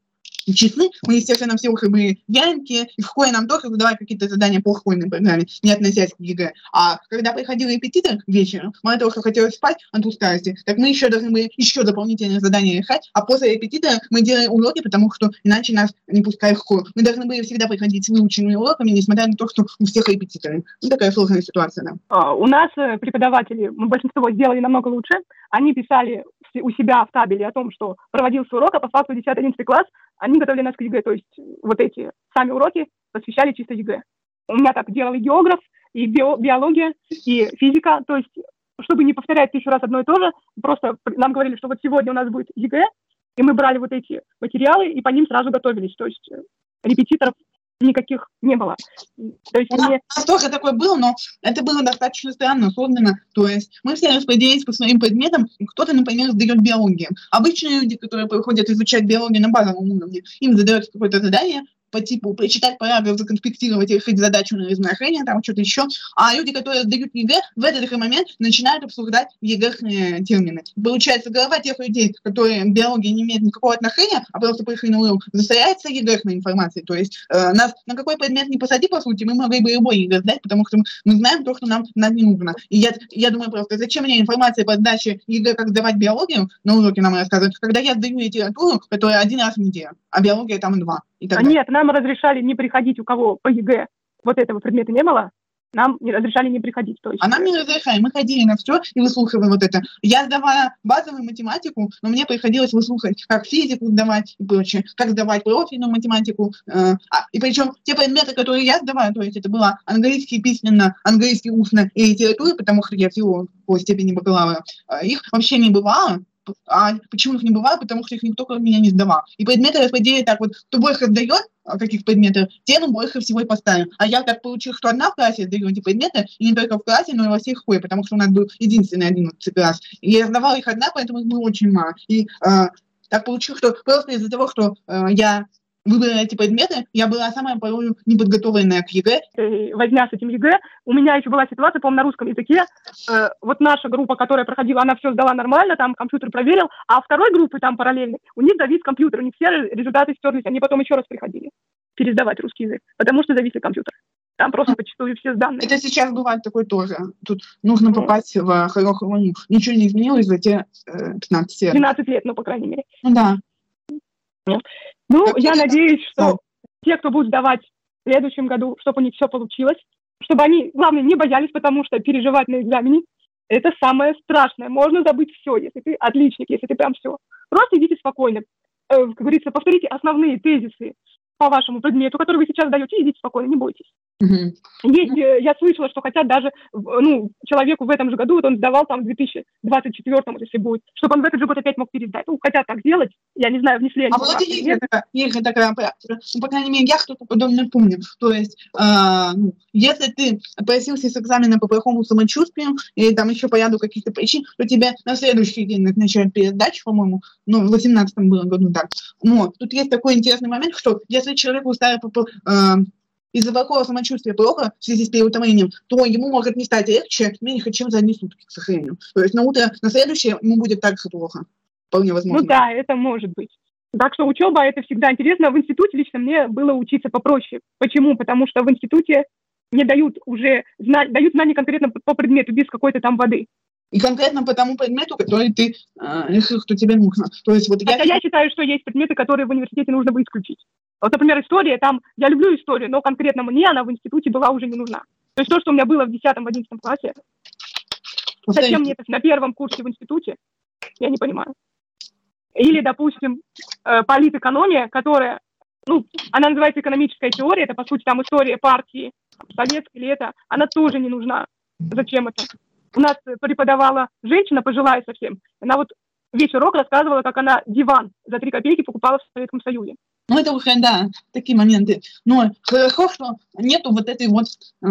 честны. Мы, естественно, все уже были янки, и в школе нам тоже задавали какие-то задания по школьной программе, не относясь к ЕГЭ. А когда приходил репетитор вечером, мало того, что хотелось спать от усталости, так мы еще должны были еще дополнительные задания решать, а после репетитора мы делали уроки, потому что иначе нас не пускают в школу. Мы должны были всегда приходить с выученными уроками, несмотря на то, что у всех репетиторы. Ну, такая сложная ситуация, да. А, у нас э, преподаватели, мы большинство сделали намного лучше. Они писали у себя в табеле о том, что проводился урок, а по факту 10-11 класс они готовили нас к ЕГЭ, то есть вот эти сами уроки посвящали чисто ЕГЭ. У меня так делал и географ, и био, биология, и физика, то есть чтобы не повторять еще раз одно и то же, просто нам говорили, что вот сегодня у нас будет ЕГЭ, и мы брали вот эти материалы и по ним сразу готовились, то есть репетиторов никаких не было. То есть у мне... нас тоже такое было, но это было достаточно странно, особенно. То есть мы все распределились по своим предметам, кто-то, например, сдает биологию. Обычные люди, которые приходят изучать биологию на базовом уровне, им задается какое-то задание, по типу прочитать параграф, законспектировать и решить задачу на размножение, там что-то еще. А люди, которые сдают ЕГЭ, в этот же момент начинают обсуждать ЕГЭ термины. Получается, голова тех людей, которые биологии не имеют никакого отношения, а просто пришли на урок, засоряется ЕГЭ информацией. То есть э, нас на какой предмет не посади, по сути, мы могли бы любой ЕГЭ сдать, потому что мы знаем то, что нам не нужно. И я, я думаю просто, зачем мне информация по сдаче ЕГЭ, как сдавать биологию, на уроке нам рассказывают, когда я сдаю литературу, которая один раз в неделю, а биология там два. И так а Нет, нам разрешали не приходить, у кого по ЕГЭ вот этого предмета не было, нам не разрешали не приходить. То есть... А нам не разрешали, мы ходили на все и выслушивали вот это. Я сдавала базовую математику, но мне приходилось выслушать, как физику сдавать и прочее, как сдавать профильную математику. Э, а, и причем те предметы, которые я сдавала, то есть это было английский письменно, английский устно и литература, потому что я всего по степени бакалавра, э, их вообще не бывало. А почему их не бывает? Потому что их никто кроме меня не сдавал. И предметы распределили так вот, кто больше сдает, а, каких предметов, тем больше всего и поставим. А я так получил, что одна в классе сдаю эти предметы, и не только в классе, но и во всей школе, потому что у нас был единственный 11 класс. И я сдавала их одна, поэтому их было очень мало. И э, так получилось, что просто из-за того, что э, я выбрала эти предметы, я была самая порой неподготовленная к ЕГЭ. Возня с этим ЕГЭ. У меня еще была ситуация, по-моему, на русском языке. Э, вот наша группа, которая проходила, она все сдала нормально, там компьютер проверил, а второй группы там параллельно, у них завис компьютер, у них все результаты стерлись, они потом еще раз приходили пересдавать русский язык, потому что зависли компьютер. Там просто почитаю все данные. Это сейчас бывает такое тоже. Тут нужно попасть в хорошую волну. Ничего не изменилось за те э, 15 лет. 12 лет, ну, по крайней мере. Ну, да. Ну, так, я надеюсь, что ну. те, кто будет сдавать в следующем году, чтобы у них все получилось, чтобы они, главное, не боялись, потому что переживать на экзамене – это самое страшное. Можно забыть все, если ты отличник, если ты прям все. Просто идите спокойно. Э, как говорится, повторите основные тезисы по вашему предмету, который вы сейчас даете, идите спокойно, не бойтесь. Угу. Есть, э, я слышала, что хотят даже ну, человеку в этом же году, вот он сдавал там в 2024, если будет, чтобы он в этот же год опять мог пересдать. Ну, хотят так сделать, я не знаю, внесли они. А вот есть такая, есть такая практика, ну, по крайней мере, я что-то подобное помню. То есть, э, ну, если ты просился с экзамена по плохому самочувствию, или там еще по ряду каких-то причин, то тебе на следующий день назначают пересдачу, по-моему, ну, в 18 было году, да. Но тут есть такой интересный момент, что если человеку ставят э, из-за плохого самочувствия плохо в связи с переутомлением, то ему может не стать легче меньше, чем за одни сутки, к сожалению. То есть на утро, на следующее ему будет так же плохо. Вполне возможно. Ну да, это может быть. Так что учеба это всегда интересно. В институте лично мне было учиться попроще. Почему? Потому что в институте не дают уже зна- дают знания конкретно по предмету без какой-то там воды. И конкретно по тому предмету, который ты э, решил, что тебе нужно. То есть вот я... я считаю, что есть предметы, которые в университете нужно бы исключить. Вот, например, история, там, я люблю историю, но конкретно мне она в институте была уже не нужна. То есть то, что у меня было в 10-11 классе, зачем мне это на первом курсе в институте, я не понимаю. Или, допустим, э, политэкономия, которая, ну, она называется экономическая теория, это, по сути, там история партии, советской или это, она тоже не нужна. Зачем это? У нас преподавала женщина, пожилая совсем, она вот весь урок рассказывала, как она диван за три копейки покупала в Советском Союзе. Ну, это уже, да, такие моменты. Но хорошо, что нету вот этой вот э,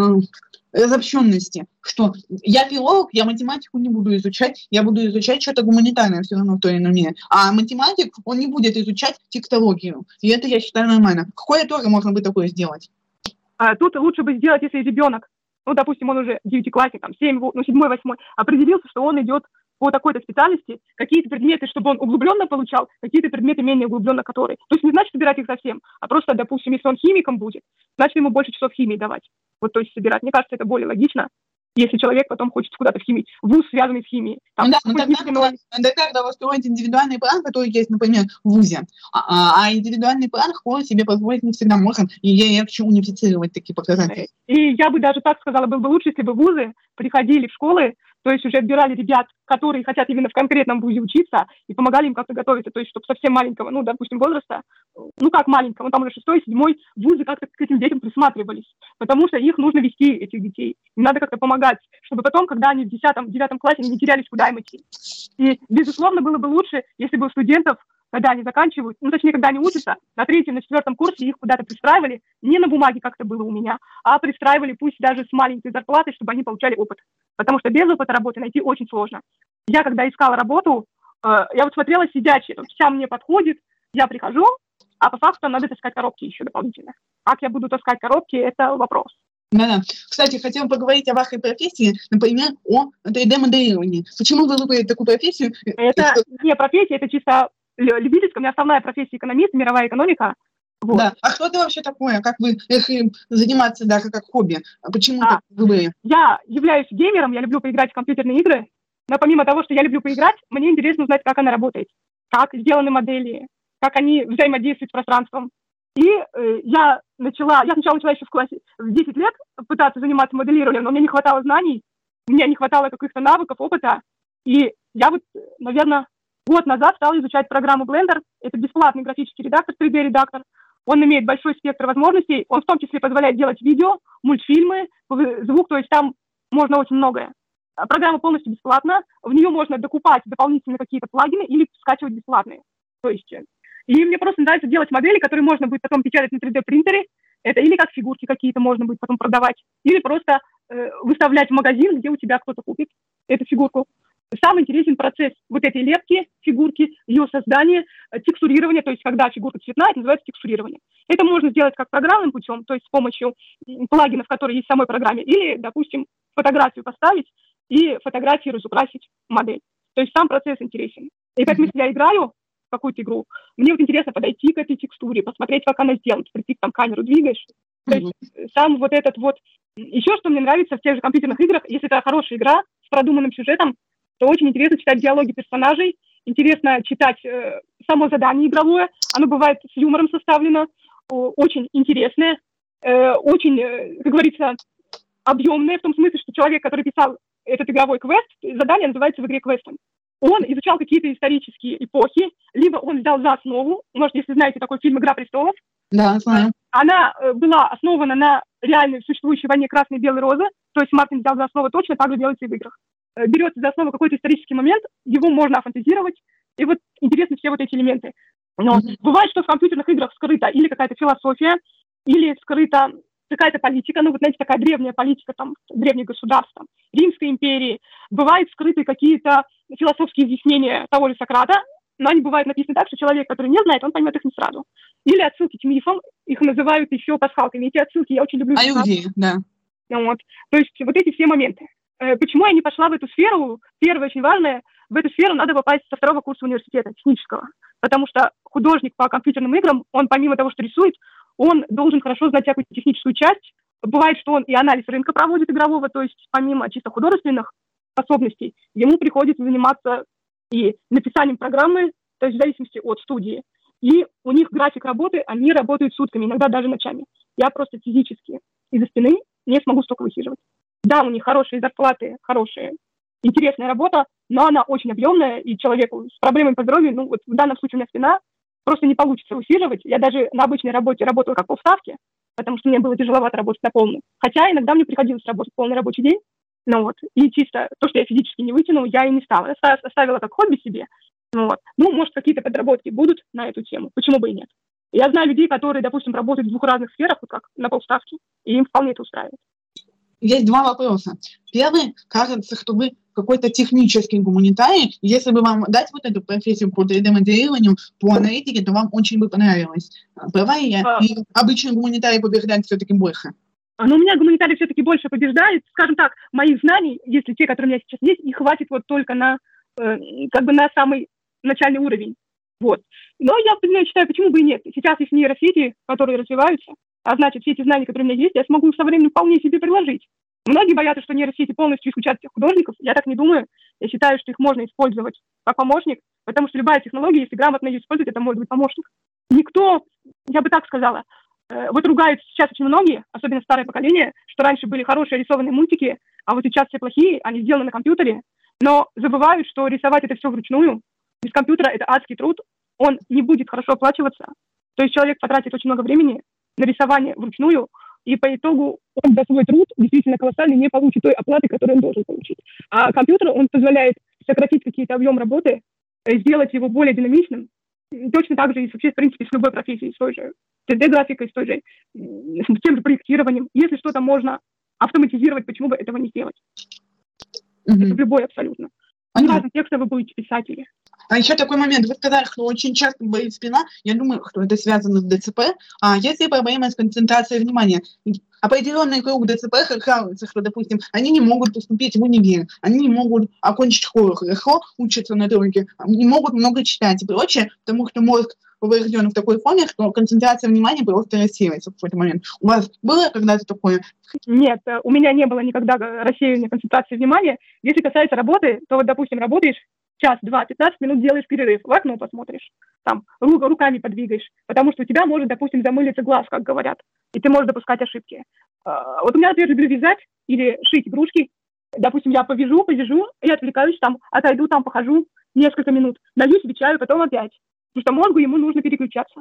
разобщенности, что я филолог, я математику не буду изучать, я буду изучать что-то гуманитарное все равно в той или иной мере. А математик, он не будет изучать текстологию. И это, я считаю, нормально. Какое тоже можно бы такое сделать? А, тут лучше бы сделать, если ребенок, ну, допустим, он уже девятиклассник, там, семь, ну, седьмой, восьмой, определился, что он идет по такой-то специальности, какие-то предметы, чтобы он углубленно получал, какие-то предметы менее углубленно которые. То есть не значит собирать их совсем, а просто, допустим, если он химиком будет, значит ему больше часов химии давать. Вот то есть собирать. Мне кажется, это более логично, если человек потом хочет куда-то в химии, вуз, связанный с химией. Там, ну да, ну тогда надо, надо как-то строить индивидуальный план, который есть, например, в ВУЗе. А, а, а индивидуальный план он себе позволить не всегда можно, и я хочу унифицировать такие показатели. И я бы даже так сказала, было бы лучше, если бы вузы приходили в школы то есть уже отбирали ребят, которые хотят именно в конкретном вузе учиться, и помогали им как-то готовиться, то есть чтобы совсем маленького, ну, допустим, возраста, ну, как маленького, там уже шестой, седьмой, вузы как-то к этим детям присматривались, потому что их нужно вести, этих детей, им надо как-то помогать, чтобы потом, когда они в десятом, девятом классе, они не терялись, куда им идти. И, безусловно, было бы лучше, если бы у студентов когда они заканчивают, ну, точнее, когда они учатся, на третьем, на четвертом курсе их куда-то пристраивали, не на бумаге, как это было у меня, а пристраивали пусть даже с маленькой зарплатой, чтобы они получали опыт. Потому что без опыта работы найти очень сложно. Я, когда искала работу, э, я вот смотрела сидячие, вся мне подходит, я прихожу, а по факту надо таскать коробки еще дополнительно. Как я буду таскать коробки, это вопрос. Да, да. Кстати, хотела поговорить о вашей профессии, например, о 3D-моделировании. Почему вы выбрали такую профессию? Это не профессия, это чисто любительская, у меня основная профессия экономист, мировая экономика. Вот. Да. А что это вообще такое? Как вы их заниматься даже как хобби? А почему а, вы? Я являюсь геймером, я люблю поиграть в компьютерные игры, но помимо того, что я люблю поиграть, мне интересно узнать, как она работает, как сделаны модели, как они взаимодействуют с пространством. И э, я начала, я сначала начала еще в классе в 10 лет пытаться заниматься моделированием, но мне не хватало знаний, мне не хватало каких-то навыков, опыта. И я вот, наверное, Год назад стал изучать программу Blender. Это бесплатный графический редактор, 3D-редактор. Он имеет большой спектр возможностей. Он в том числе позволяет делать видео, мультфильмы, звук, то есть там можно очень многое. А программа полностью бесплатна. В нее можно докупать дополнительные какие-то плагины или скачивать бесплатные. То есть, э, и мне просто нравится делать модели, которые можно будет потом печатать на 3D-принтере. Это или как фигурки какие-то можно будет потом продавать, или просто э, выставлять в магазин, где у тебя кто-то купит эту фигурку. Сам интересен процесс вот этой лепки фигурки, ее создания, э, текстурирования, то есть когда фигурка цветная, это называется текстурирование. Это можно сделать как программным путем, то есть с помощью плагинов, которые есть в самой программе, или, допустим, фотографию поставить и фотографии разукрасить модель. То есть сам процесс интересен. И поэтому, если я играю в какую-то игру, мне вот интересно подойти к этой текстуре, посмотреть, как она сделана, прийти там камеру двигаешь. То есть сам вот этот вот... Еще что мне нравится в тех же компьютерных играх, если это хорошая игра с продуманным сюжетом, то очень интересно читать диалоги персонажей, интересно читать э, само задание игровое, оно бывает с юмором составлено, очень интересное, э, очень, э, как говорится, объемное, в том смысле, что человек, который писал этот игровой квест, задание называется в игре квестом. Он изучал какие-то исторические эпохи, либо он взял за основу, может, если знаете такой фильм «Игра престолов», да, знаю. Она э, была основана на реальной существующей войне Красной и Белой Розы, то есть Мартин взял за основу точно так же делается и в играх. Э, берется за основу какой-то исторический момент, его можно фантазировать, и вот интересны все вот эти элементы. Но бывает, что в компьютерных играх скрыта или какая-то философия, или скрыта какая-то политика, ну вот, знаете, такая древняя политика, там, древних государств, там, Римской империи. Бывают скрыты какие-то философские изъяснения того же Сократа, но они бывают написаны так, что человек, который не знает, он поймет их не сразу. Или отсылки к мифам, их называют еще пасхалками. Эти отсылки я очень люблю. Аллюзии, да. Вот. То есть вот эти все моменты. Э, почему я не пошла в эту сферу? Первое, очень важное, в эту сферу надо попасть со второго курса университета технического, потому что художник по компьютерным играм, он помимо того, что рисует, он должен хорошо знать всякую техническую часть. Бывает, что он и анализ рынка проводит игрового, то есть помимо чисто художественных способностей, ему приходится заниматься и написанием программы, то есть в зависимости от студии. И у них график работы, они работают сутками, иногда даже ночами. Я просто физически из-за спины не смогу столько высиживать. Да, у них хорошие зарплаты, хорошая, интересная работа, но она очень объемная, и человеку с проблемами по здоровью, ну вот в данном случае у меня спина, просто не получится усиливать. Я даже на обычной работе работала как полставки, потому что мне было тяжеловато работать на полную. Хотя иногда мне приходилось работать полный рабочий день, ну вот, и чисто то, что я физически не вытяну, я и не стала. Я оставила как хобби себе. Вот. Ну, может, какие-то подработки будут на эту тему. Почему бы и нет? Я знаю людей, которые, допустим, работают в двух разных сферах, вот как на полставки, и им вполне это устраивает. Есть два вопроса. Первый, кажется, что вы какой-то технический гуманитарий. Если бы вам дать вот эту профессию по 3D-моделированию, по аналитике, то вам очень бы понравилось. Права я? А... И обычный гуманитарий побеждает все-таки больше. А, Но ну, у меня гуманитарий все-таки больше побеждает. Скажем так, моих знаний, если те, которые у меня сейчас есть, не хватит вот только на, э, как бы на самый начальный уровень. Вот. Но я, например, считаю, почему бы и нет. Сейчас есть нейросети, которые развиваются, а значит, все эти знания, которые у меня есть, я смогу со временем вполне себе приложить. Многие боятся, что нейросети полностью исключат всех художников. Я так не думаю. Я считаю, что их можно использовать как помощник, потому что любая технология, если грамотно ее использовать, это может быть помощник. Никто, я бы так сказала, э, вот ругаются сейчас очень многие, особенно старое поколение, что раньше были хорошие рисованные мультики, а вот сейчас все плохие, они сделаны на компьютере, но забывают, что рисовать это все вручную. Без компьютера это адский труд, он не будет хорошо оплачиваться. То есть человек потратит очень много времени рисование вручную, и по итогу он за свой труд действительно колоссальный не получит той оплаты, которую он должен получить. А компьютер, он позволяет сократить какие-то объем работы, э, сделать его более динамичным, точно так же и вообще, в принципе, с любой профессией, с той же 3D-графикой, с той же, с тем же проектированием. Если что-то можно автоматизировать, почему бы этого не сделать? Mm-hmm. Это в любой абсолютно. Неважно, тексты вы будете писать или а еще такой момент. Вы сказали, что очень часто болит спина. Я думаю, что это связано с ДЦП. А если проблема с концентрацией внимания, определенный круг ДЦП жалуется, что, допустим, они не могут поступить в универ, они не могут окончить школу хорошо, учатся на тройке, не могут много читать и прочее, потому что мозг поврежден в такой форме, что концентрация внимания просто рассеивается в какой-то момент. У вас было когда-то такое? Нет, э, у меня не было никогда рассеивания концентрации внимания. Если касается работы, то вот, допустим, работаешь час, два, 15 минут делаешь перерыв, в окно посмотришь, там, руками подвигаешь, потому что у тебя может, допустим, замылиться глаз, как говорят, и ты можешь допускать ошибки. А, вот у меня, например, люблю вязать или шить игрушки, допустим, я повяжу, повяжу, и отвлекаюсь, там, отойду, там, похожу несколько минут, налью себе чаю, потом опять, потому что мозгу ему нужно переключаться.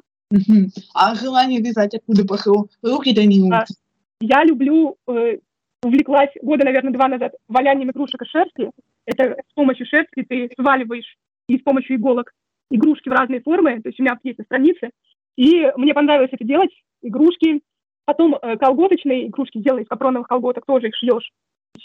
А желание вязать откуда пошло? Руки-то не а, Я люблю, э, увлеклась года, наверное, два назад валянием игрушек из шерсти, это с помощью шерсти ты сваливаешь и с помощью иголок игрушки в разные формы. То есть у меня есть на странице. И мне понравилось это делать. Игрушки. Потом э, колготочные игрушки делаешь из капроновых колготок, тоже их шьешь.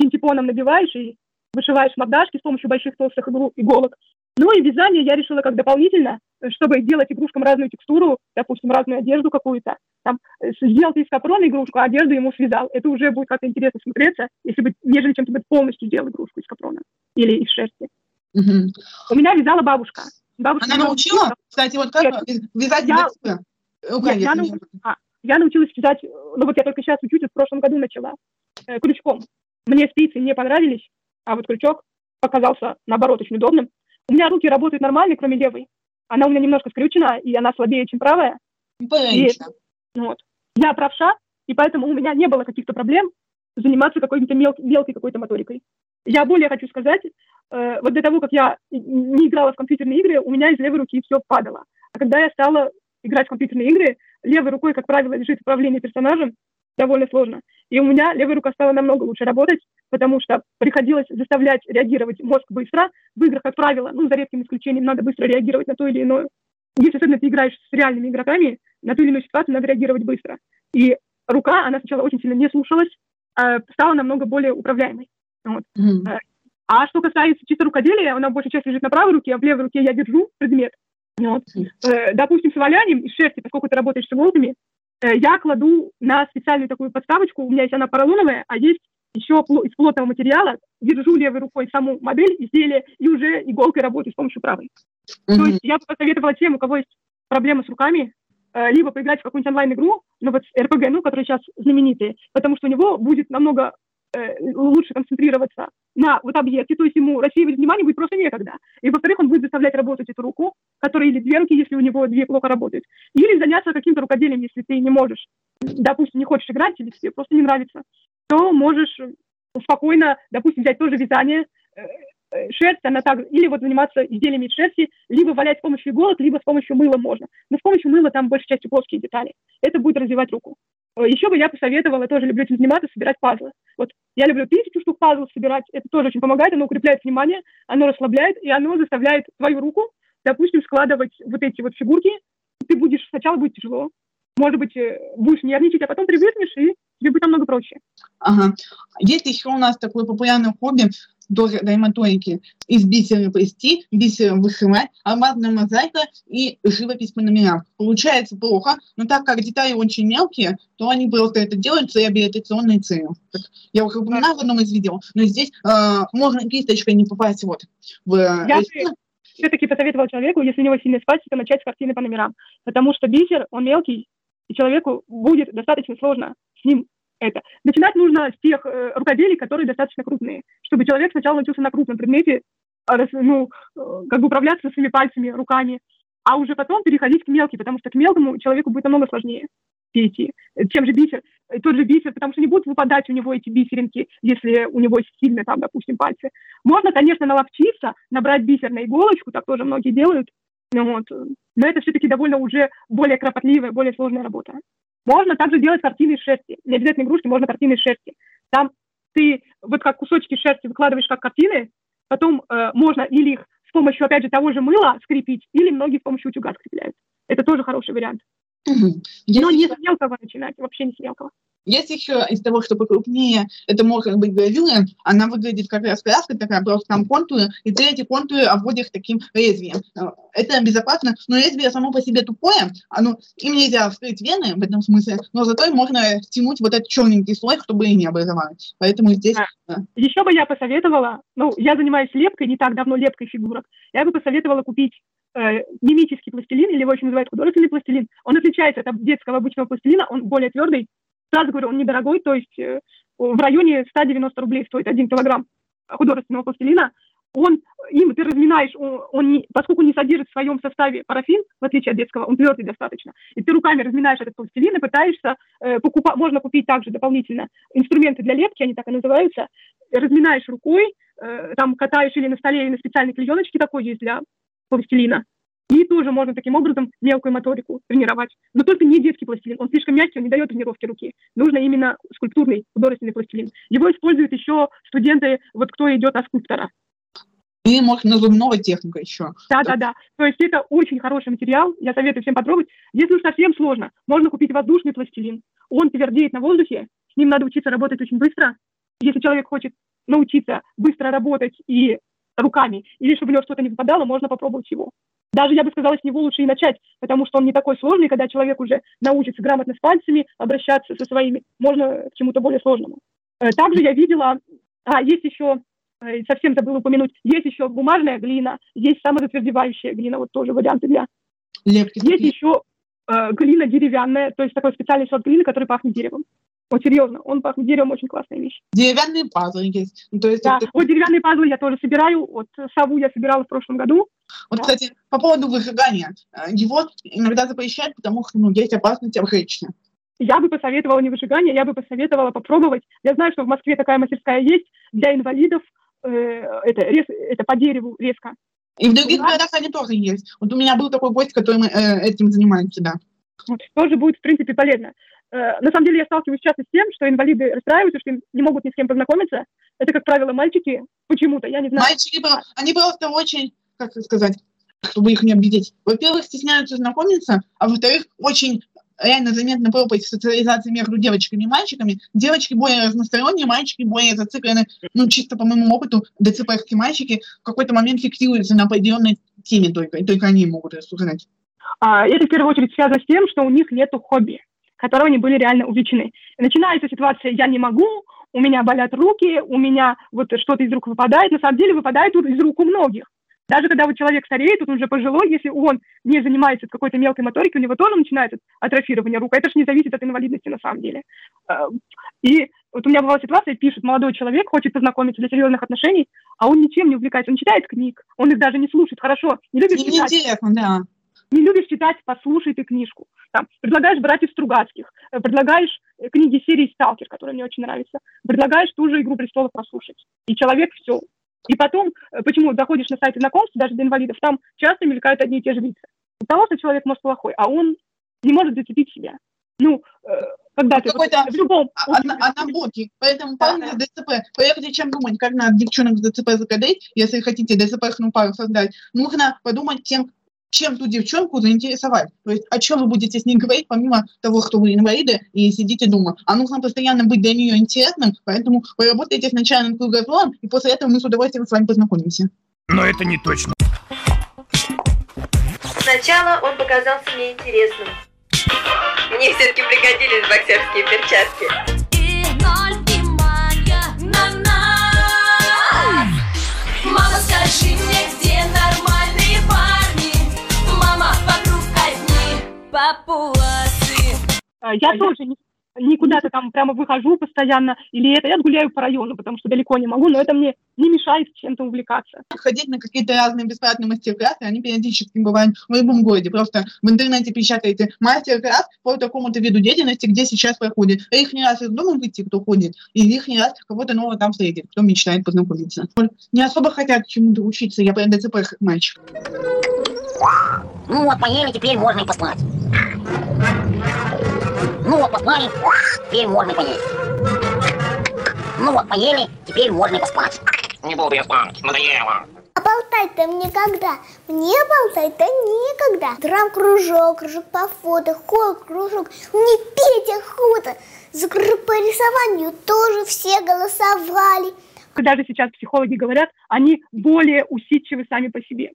Синтепоном набиваешь и вышиваешь мордашки с помощью больших толстых иголок. Ну и вязание я решила как дополнительно, чтобы делать игрушкам разную текстуру, допустим, разную одежду какую-то. Там, э, сделал из капрона игрушку, а одежду ему связал. Это уже будет как-то интересно смотреться, если бы, нежели чем ты полностью сделал игрушку из капрона или из шерсти. Угу. У меня вязала бабушка. бабушка Она научила? Кстати, вот как Нет. вязать я, я, я, нау... а, я научилась вязать, ну вот я только сейчас учусь, в прошлом году начала, э, крючком. Мне спицы не понравились, а вот крючок показался, наоборот, очень удобным. У меня руки работают нормально, кроме левой. Она у меня немножко скрючена, и она слабее, чем правая. И, вот. Я правша, и поэтому у меня не было каких-то проблем заниматься какой-то мел- мелкой какой-то моторикой. Я более хочу сказать, э, вот до того, как я не играла в компьютерные игры, у меня из левой руки все падало. А когда я стала играть в компьютерные игры, левой рукой, как правило, лежит управление персонажем, довольно сложно. И у меня левая рука стала намного лучше работать, потому что приходилось заставлять реагировать мозг быстро. В играх, как правило, ну, за редким исключением, надо быстро реагировать на то или иное. Если особенно ты играешь с реальными игроками, на ту или иную ситуацию надо реагировать быстро. И рука, она сначала очень сильно не слушалась, а стала намного более управляемой. Вот. Mm-hmm. А что касается чисто рукоделия, она большей частью лежит на правой руке, а в левой руке я держу предмет. Вот. Mm-hmm. Допустим, с валянием из шерсти, поскольку ты работаешь с иголками, я кладу на специальную такую подставочку, у меня есть она поролоновая, а есть еще из плотного материала, держу левой рукой саму модель изделия и уже иголкой работаю с помощью правой. Mm-hmm. То есть я бы посоветовала тем, у кого есть проблемы с руками, э, либо поиграть в какую-нибудь онлайн-игру, ну вот RPG, ну, которые сейчас знаменитые, потому что у него будет намного э, лучше концентрироваться на вот объекте, то есть ему рассеивать внимание будет просто некогда. И, во-вторых, он будет заставлять работать эту руку, которая или две руки, если у него две плохо работают, или заняться каким-то рукоделием, если ты не можешь, допустим, не хочешь играть или тебе просто не нравится, то можешь спокойно, допустим, взять тоже вязание, э, э, шерсть, она так, или вот заниматься изделиями из шерсти, либо валять с помощью иголок, либо с помощью мыла можно. Но с помощью мыла там большей частью плоские детали. Это будет развивать руку. Э, Еще бы я посоветовала, тоже люблю этим заниматься, собирать пазлы. Вот я люблю тысячу штук пазлов собирать, это тоже очень помогает, оно укрепляет внимание, оно расслабляет, и оно заставляет твою руку допустим, складывать вот эти вот фигурки, ты будешь, сначала будет тяжело, может быть, э, будешь нервничать, а потом привыкнешь, и тебе будет намного проще. Ага. Есть еще у нас такое популярное хобби, тоже дайматоники, из бисера плести, бисера вышивать, алмазная мозаика и живопись по номерам. Получается плохо, но так как детали очень мелкие, то они просто это делают с реабилитационной целью. Так, я уже упоминала в одном из видео, но здесь э, можно кисточкой не попасть вот в... Я все-таки посоветовал человеку, если у него сильный то начать с картины по номерам. Потому что бисер, он мелкий, и человеку будет достаточно сложно с ним это. Начинать нужно с тех э, рукоделий, которые достаточно крупные, чтобы человек сначала научился на крупном предмете, а, ну, э, как бы управляться своими пальцами, руками, а уже потом переходить к мелким, потому что к мелкому человеку будет намного сложнее перейти. Чем же бисер? Э, тот же бисер, потому что не будут выпадать у него эти бисеринки, если у него сильно там, допустим, пальцы. Можно, конечно, наловчиться, набрать бисер на иголочку, так тоже многие делают, ну, вот. но это все-таки довольно уже более кропотливая, более сложная работа. Можно также делать картины из шерсти. Не обязательно игрушки, можно картины из шерсти. Там ты вот как кусочки шерсти выкладываешь как картины, потом э, можно или их с помощью, опять же, того же мыла скрепить, или многие с помощью утюга скрепляют. Это тоже хороший вариант. Угу. Но не с мелкого начинать, вообще не с мелкого. Есть еще из того, что покрупнее, это может быть гравюра, она выглядит как раз краска такая, просто там контуры, и ты эти контуры обводишь таким лезвием. Это безопасно, но лезвие само по себе тупое, оно, им нельзя вскрыть вены в этом смысле, но зато можно стянуть вот этот черненький слой, чтобы и не образовалось. Поэтому здесь... Да. Да. Еще бы я посоветовала, ну, я занимаюсь лепкой, не так давно лепкой фигурок, я бы посоветовала купить э, мимический пластилин, или его очень называют художественный пластилин. Он отличается от детского обычного пластилина, он более твердый, Сразу говорю, он недорогой, то есть э, в районе 190 рублей стоит один килограмм художественного пластилина. Он, им ты разминаешь, он, он не, поскольку не содержит в своем составе парафин, в отличие от детского, он твердый достаточно, и ты руками разминаешь этот пластилин и пытаешься, э, покупать, можно купить также дополнительно инструменты для лепки, они так и называются, разминаешь рукой, э, там катаешь или на столе, или на специальной клееночке такой есть для пластилина, и тоже можно таким образом мелкую моторику тренировать. Но только не детский пластилин. Он слишком мягкий, он не дает тренировки руки. Нужно именно скульптурный, художественный пластилин. Его используют еще студенты, вот кто идет на скульптора. И можно зубного техника еще. Да, да, да. То есть это очень хороший материал. Я советую всем попробовать. Если уж совсем сложно, можно купить воздушный пластилин. Он твердеет на воздухе. С ним надо учиться работать очень быстро. Если человек хочет научиться быстро работать и руками, или чтобы у него что-то не выпадало, можно попробовать его. Даже, я бы сказала, с него лучше и начать, потому что он не такой сложный, когда человек уже научится грамотно с пальцами обращаться со своими, можно к чему-то более сложному. Э, также я видела, а, есть еще, э, совсем забыла упомянуть, есть еще бумажная глина, есть самозатвердевающая глина, вот тоже варианты для... Лепки. Есть еще э, глина деревянная, то есть такой специальный сорт глины, который пахнет деревом. Вот серьезно, он пахнет деревом, очень классная вещь. Деревянные пазлы есть. Ну, то есть да, это... вот деревянные пазлы я тоже собираю. Вот сову я собирала в прошлом году. Вот, да. кстати, по поводу выжигания. Э, его иногда запрещают, потому что ну, есть опасность обжечься. Я бы посоветовала не выжигание, я бы посоветовала попробовать. Я знаю, что в Москве такая мастерская есть для инвалидов. Э, это, рез, это по дереву резко. И в других городах они тоже есть. Вот у меня был такой гость, который э, этим занимается, да. Вот, тоже будет, в принципе, полезно. Э, на самом деле я сталкиваюсь часто с тем, что инвалиды расстраиваются, что не могут ни с кем познакомиться. Это, как правило, мальчики почему-то, я не знаю. Мальчики, они просто очень, как сказать, чтобы их не обидеть. Во-первых, стесняются знакомиться, а во-вторых, очень реально заметна пропасть в социализации между девочками и мальчиками. Девочки более разносторонние, мальчики более зациклены, ну, чисто по моему опыту, ДЦПовские мальчики в какой-то момент фиксируются на определенной теме только, и только они могут рассуждать. А, это в первую очередь связано с тем, что у них нет хобби которой они были реально увлечены. начинается ситуация «я не могу», у меня болят руки, у меня вот что-то из рук выпадает. На самом деле выпадает тут из рук у многих. Даже когда вот человек стареет, тут он уже пожилой, если он не занимается какой-то мелкой моторикой, у него тоже начинается атрофирование рук. Это же не зависит от инвалидности на самом деле. А, и вот у меня бывала ситуация, пишет молодой человек, хочет познакомиться для серьезных отношений, а он ничем не увлекается. Он читает книг, он их даже не слушает. Хорошо, не любит читать. Интересно, да. Не любишь читать, послушай ты книжку. Там, предлагаешь братьев Стругацких, э, предлагаешь э, книги серии «Сталкер», которые мне очень нравятся, предлагаешь ту же «Игру престолов» послушать. И человек все. И потом, э, почему доходишь на сайты знакомств, даже для инвалидов, там часто мелькают одни и те же лица. От того, что человек может плохой, а он не может зацепить себя. Ну, когда ты какой-то в любом однобокий. Поэтому да, помните да. ДЦП. Прежде чем думать, как надо девчонок с ДЦП закадать, если хотите ДЦП-хную пару создать, нужно подумать тем, чем ту девчонку заинтересовать. То есть о чем вы будете с ней говорить, помимо того, что вы инвалиды и сидите дома. А нужно постоянно быть для нее интересным, поэтому вы работаете сначала над кругозором, и после этого мы с удовольствием с вами познакомимся. Но это не точно. Сначала он показался мне интересным. Мне все-таки пригодились боксерские перчатки. Мама, скажи мне, папуасы. А, я тоже не не куда-то там прямо выхожу постоянно, или это, я гуляю по району, потому что далеко не могу, но это мне не мешает чем-то увлекаться. Ходить на какие-то разные бесплатные мастер-классы, они периодически бывают в любом городе. Просто в интернете печатаете мастер-класс по такому-то виду деятельности, где сейчас проходит. Их не раз из дома выйти, кто ходит, и их не раз кого-то нового там встретит, кто мечтает познакомиться. Не особо хотят чему-то учиться, я прям ДЦП мальчик. Ну вот, поели, теперь можно и поспать. Ну вот, поспали, теперь можно поесть. Ну вот, поели, теперь можно поспать. Не буду я спать, надоело. А болтать-то мне когда? Мне болтать-то никогда. Драм-кружок, кружок по фото, хор, кружок. Мне петь охота. За по рисованию тоже все голосовали. Даже сейчас психологи говорят, они более усидчивы сами по себе.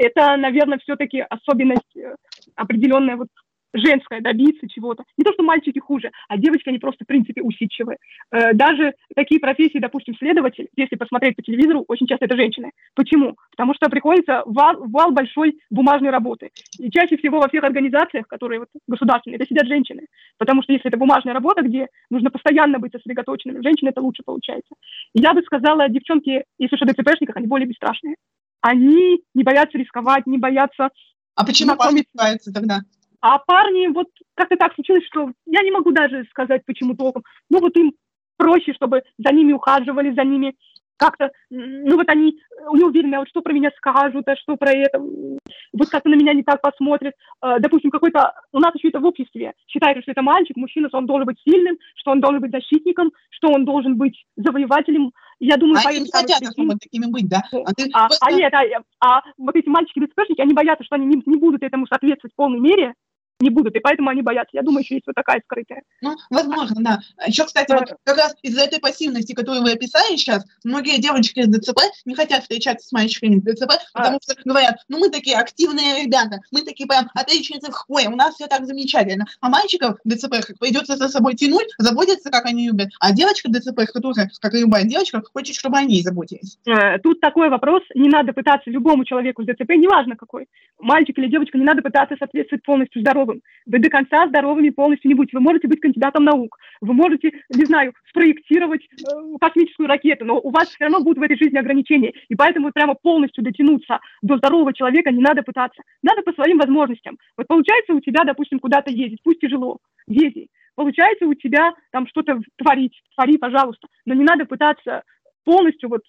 Это, наверное, все-таки особенность э, определенная вот женское добиться чего-то. Не то, что мальчики хуже, а девочки, они просто, в принципе, усидчивые. Э, даже такие профессии, допустим, следователь, если посмотреть по телевизору, очень часто это женщины. Почему? Потому что приходится вал, вал большой бумажной работы. И чаще всего во всех организациях, которые вот государственные, это сидят женщины. Потому что если это бумажная работа, где нужно постоянно быть сосредоточенным, женщины это лучше получается. я бы сказала, девчонки, если уж о ДЦПшниках, они более бесстрашные. Они не боятся рисковать, не боятся... А почему парни боятся тогда? А парни, вот как-то так случилось, что я не могу даже сказать, почему толком. Ну вот им проще, чтобы за ними ухаживали, за ними как-то, ну вот они не уверены, а вот что про меня скажут, а что про это, вот как-то на меня не так посмотрят. Э, допустим, какой-то, у нас еще это в обществе считают, что это мальчик, мужчина, что он должен быть сильным, что он должен быть защитником, что он должен быть завоевателем. Я думаю, а они не хотят такими быть, да? А, ты а, просто... а нет, а, а вот эти мальчики-ДЦПшники, они боятся, что они не, не будут этому соответствовать в полной мере, не будут, и поэтому они боятся. Я думаю, еще есть вот такая скрытая. Ну, возможно, да. Еще, кстати, вот как раз из-за этой пассивности, которую вы описали сейчас, многие девочки из ДЦП не хотят встречаться с мальчиками из ДЦП, а. потому что говорят, ну мы такие активные ребята, мы такие прям отличницы в хвое, у нас все так замечательно. А мальчиков ДЦП придется за собой тянуть, заботиться, как они любят. А девочка ДЦП, которая, как и любая девочка, хочет, чтобы они заботились. Э, тут такой вопрос, не надо пытаться любому человеку с ДЦП, неважно какой, мальчик или девочка, не надо пытаться соответствовать полностью здоровым здоровым. Вы до конца здоровыми полностью не будете. Вы можете быть кандидатом наук, вы можете, не знаю, спроектировать э, космическую ракету, но у вас все равно будут в этой жизни ограничения. И поэтому прямо полностью дотянуться до здорового человека не надо пытаться. Надо по своим возможностям. Вот получается у тебя, допустим, куда-то ездить, пусть тяжело, езди. Получается у тебя там что-то творить, твори, пожалуйста. Но не надо пытаться полностью, вот,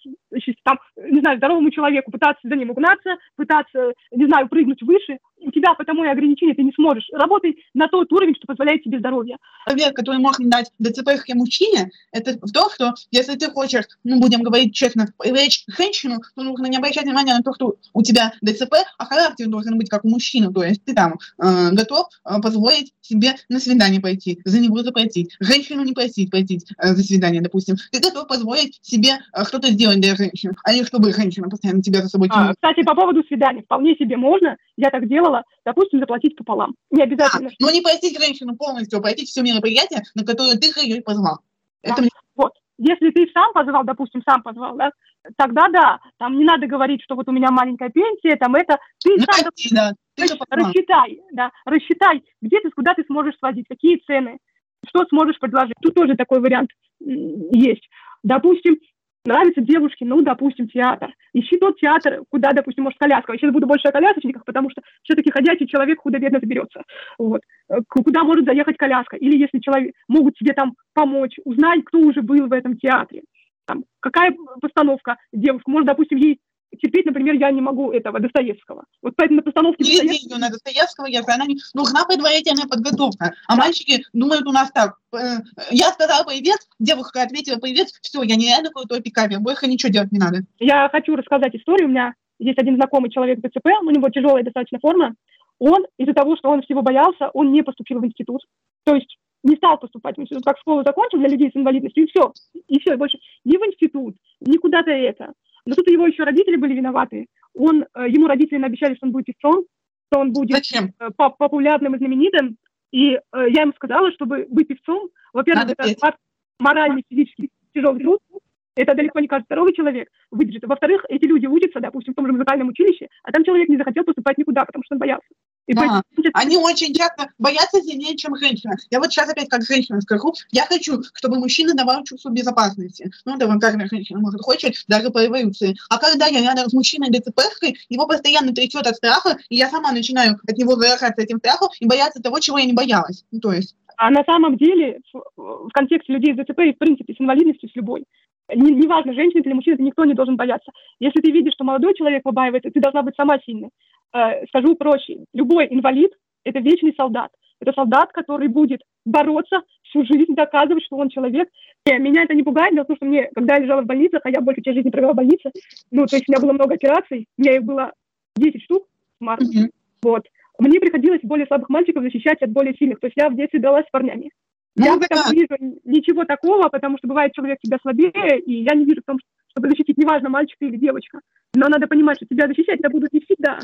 там, не знаю, здоровому человеку пытаться за ним угнаться, пытаться, не знаю, прыгнуть выше, у тебя потому и ограничения ты не сможешь. Работай на тот уровень, что позволяет тебе здоровье. Совет, который можно дать ДЦП мужчине, это в том, что если ты хочешь, ну, будем говорить честно, привлечь женщину, то нужно не обращать внимания на то, что у тебя ДЦП, а характер должен быть как у мужчины. То есть ты там э, готов э, позволить себе на свидание пойти, за него заплатить, женщину не просить пойти э, за свидание, допустим. Ты готов позволить себе что-то сделать для женщины, а не чтобы женщина постоянно тебя за собой тянула. А, кстати, по поводу свидания, вполне себе можно, я так делала, допустим, заплатить пополам. Не обязательно. А, но не простить женщину полностью, а пройти все мероприятия, на которые ты ее позвал. Да. Это... Вот. Если ты сам позвал, допустим, сам позвал, да, тогда да, там не надо говорить, что вот у меня маленькая пенсия, там это, ты ну, сам прости, да. ты рассчитай, да, рассчитай, где ты, куда ты сможешь сводить, какие цены, что сможешь предложить. Тут тоже такой вариант есть. Допустим, Нравится девушке, ну, допустим, театр. Ищи тот театр, куда, допустим, может, коляска. Я сейчас буду больше о колясочниках, потому что все-таки ходячий человек худо-бедно заберется. Вот. Э, куда может заехать коляска? Или если человек могут тебе там помочь, узнай, кто уже был в этом театре. Там, какая постановка девушка. Может, допустим, ей терпеть, например, я не могу этого Достоевского. Вот поэтому на постановке Достоевского... на Достоевского, я она не... нужна предварительная подготовка. А мальчики думают у нас так, э, я сказала привет, девушка ответила привет, все, я не рядом в той пикапе, больше ничего делать не надо. Я хочу рассказать историю, у меня есть один знакомый человек с ДЦП, у него тяжелая достаточно форма, он из-за того, что он всего боялся, он не поступил в институт. То есть не стал поступать в институт, как школу закончил для людей с инвалидностью, и все. И все, и больше ни в институт, ни куда-то это. Но тут его еще родители были виноваты. Он, э, ему родители наобещали, что он будет певцом, что он будет Зачем? Э, популярным и знаменитым. И э, я ему сказала, чтобы быть певцом, во-первых, Надо это петь. моральный, физически тяжелый труд, это далеко не каждый здоровый человек выдержит. Во-вторых, эти люди учатся, допустим, в том же музыкальном училище, а там человек не захотел поступать никуда, потому что он боялся. И да. поэтому... Они очень часто боятся сильнее, чем женщина. Я вот сейчас опять как женщина скажу, я хочу, чтобы мужчина давал чувство безопасности. Ну, вам каждая женщина может хочет, даже по эволюции. А когда я рядом с мужчиной дцп его постоянно трясет от страха, и я сама начинаю от него заражаться этим страхом и бояться того, чего я не боялась. Ну, то есть... А на самом деле, в контексте людей с ДЦП и, в принципе, с инвалидностью, с любой, неважно, не женщина или мужчина, никто не должен бояться. Если ты видишь, что молодой человек побаивается, ты должна быть сама сильной. Э, скажу проще, любой инвалид – это вечный солдат. Это солдат, который будет бороться всю жизнь, доказывать, что он человек. И меня это не пугает, том, что мне, когда я лежала в больнице, а я большую часть жизни провела в больнице, ну, то есть у меня было много операций, у меня их было 10 штук в марте, mm-hmm. вот. Мне приходилось более слабых мальчиков защищать от более сильных. То есть я в детстве дралась с парнями. Ну, я да. не вижу ничего такого, потому что бывает человек тебя слабее, и я не вижу в том, чтобы защитить, неважно, мальчик или девочка. Но надо понимать, что тебя защищать это будут не всегда.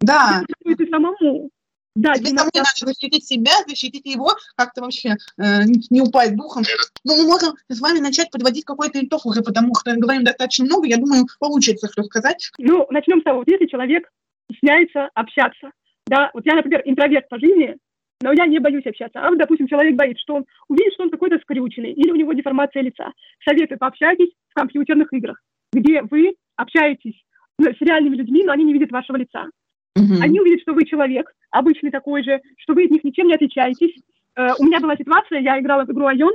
Да. Ты самому. Да, Тебе самому надо защитить себя, защитить его, как-то вообще э, не упасть духом. Но мы можем с вами начать подводить какой-то итог уже, потому что говорим достаточно много, я думаю, получится что сказать. Ну, начнем с того, если человек стесняется общаться, да, вот я, например, интроверт по жизни, но я не боюсь общаться. А, допустим, человек боится, что он увидит, что он какой-то скрюченный, или у него деформация лица. Советую, пообщайтесь в компьютерных играх, где вы общаетесь с реальными людьми, но они не видят вашего лица. Uh-huh. Они увидят, что вы человек, обычный такой же, что вы от них ничем не отличаетесь. Э, у меня была ситуация, я играла в игру Айон,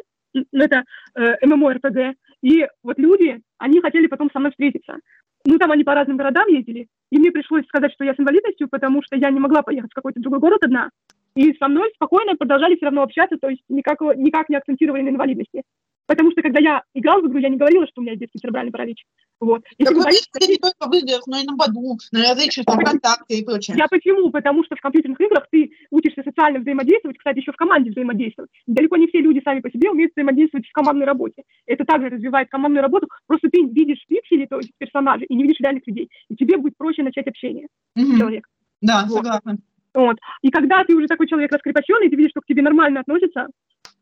это э, ММО-РПГ, и вот люди, они хотели потом со мной встретиться. Ну, там они по разным городам ездили, и мне пришлось сказать, что я с инвалидностью, потому что я не могла поехать в какой-то другой город одна. И со мной спокойно продолжали все равно общаться, то есть никак, никак не акцентировали на инвалидности. Потому что когда я играл в игру, я не говорила, что у меня детский церебральный паралич. Вот. Если так боитесь... не только в играх, но и на Баду, на язычестве, ВКонтакте и прочее. Я почему? Потому что в компьютерных играх ты учишься социально взаимодействовать, кстати, еще в команде взаимодействовать. Далеко не все люди сами по себе умеют взаимодействовать в командной работе. Это также развивает командную работу. Просто ты видишь пиксели, то есть персонажей, и не видишь реальных людей. И тебе будет проще начать общение угу. человек. Да, вот. согласна. Вот. И когда ты уже такой человек раскрепощенный, ты видишь, что к тебе нормально относятся,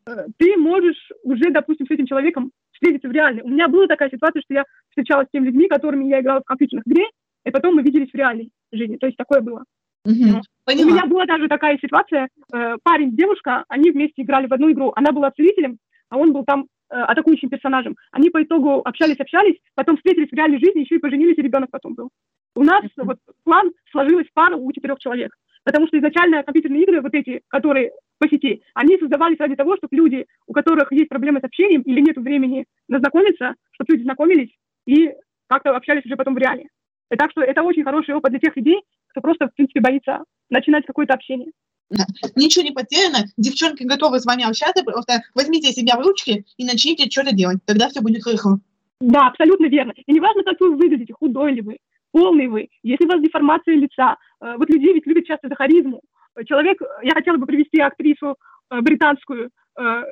э, ты можешь уже, допустим, с этим человеком встретиться в реальной. У меня была такая ситуация, что я встречалась с теми людьми, которыми я играла в компьютерных игре, и потом мы виделись в реальной жизни. То есть такое было. Угу. У меня была даже такая ситуация, э, парень, девушка, они вместе играли в одну игру. Она была целителем, а он был там э, атакующим персонажем. Они по итогу общались-общались, потом встретились в реальной жизни, еще и поженились, и ребенок потом был. У нас вот план сложилась пара у четырех человек. Потому что изначально компьютерные игры, вот эти, которые по сети, они создавались ради того, чтобы люди, у которых есть проблемы с общением или нет времени знакомиться, чтобы люди знакомились и как-то общались уже потом в реале. И так что это очень хороший опыт для тех людей, кто просто, в принципе, боится начинать какое-то общение. Ничего не потеряно, девчонки готовы с вами общаться, просто возьмите себя в ручки и начните что-то делать, тогда все будет хорошо. Да, абсолютно верно. И не важно, как вы выглядите, худой ли вы, полный вы, если у вас деформация лица. Э, вот людей ведь любят часто за харизму. Человек, я хотела бы привести актрису э, британскую, э,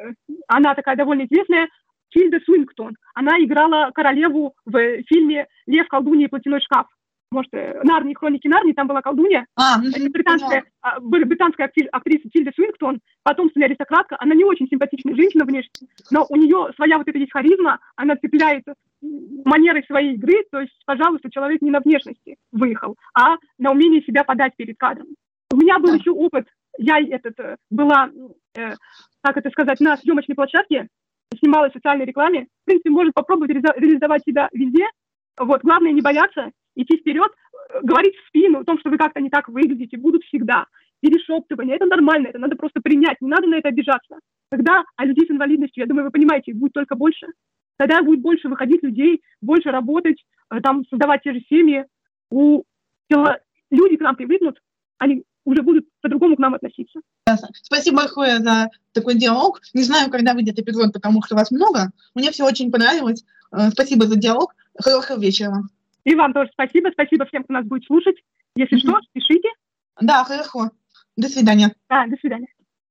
она такая довольно известная, Тильда Суингтон. Она играла королеву в фильме «Лев, колдунья и платяной шкаф». Может, Нарни, хроники Нарни, там была колдунья. А, британская, а, британская актриса Тильда Суингтон, потомственная аристократка. Она не очень симпатичная женщина внешне, но у нее своя вот эта есть харизма, она цепляет манерой своей игры, то есть, пожалуйста, человек не на внешности выехал, а на умении себя подать перед кадром. У меня был еще опыт, я этот, э, была, э, как это сказать, на съемочной площадке, снималась в социальной рекламе, в принципе, может попробовать реализовать себя везде, вот, главное не бояться, идти вперед, э, говорить в спину о том, что вы как-то не так выглядите, будут всегда. Перешептывание, это нормально, это надо просто принять, не надо на это обижаться. Когда а людей с инвалидностью, я думаю, вы понимаете, будет только больше, тогда будет больше выходить людей, больше работать, э, там создавать те же семьи. У люди к нам привыкнут, они уже будут по-другому к нам относиться. Спасибо большое за такой диалог. Не знаю, когда выйдет эпизод, потому что вас много. Мне все очень понравилось. Э, спасибо за диалог. Хорошего вечера. И вам тоже спасибо. Спасибо всем, кто нас будет слушать. Если что, пишите. Да, хорошо. До свидания. Да, до свидания.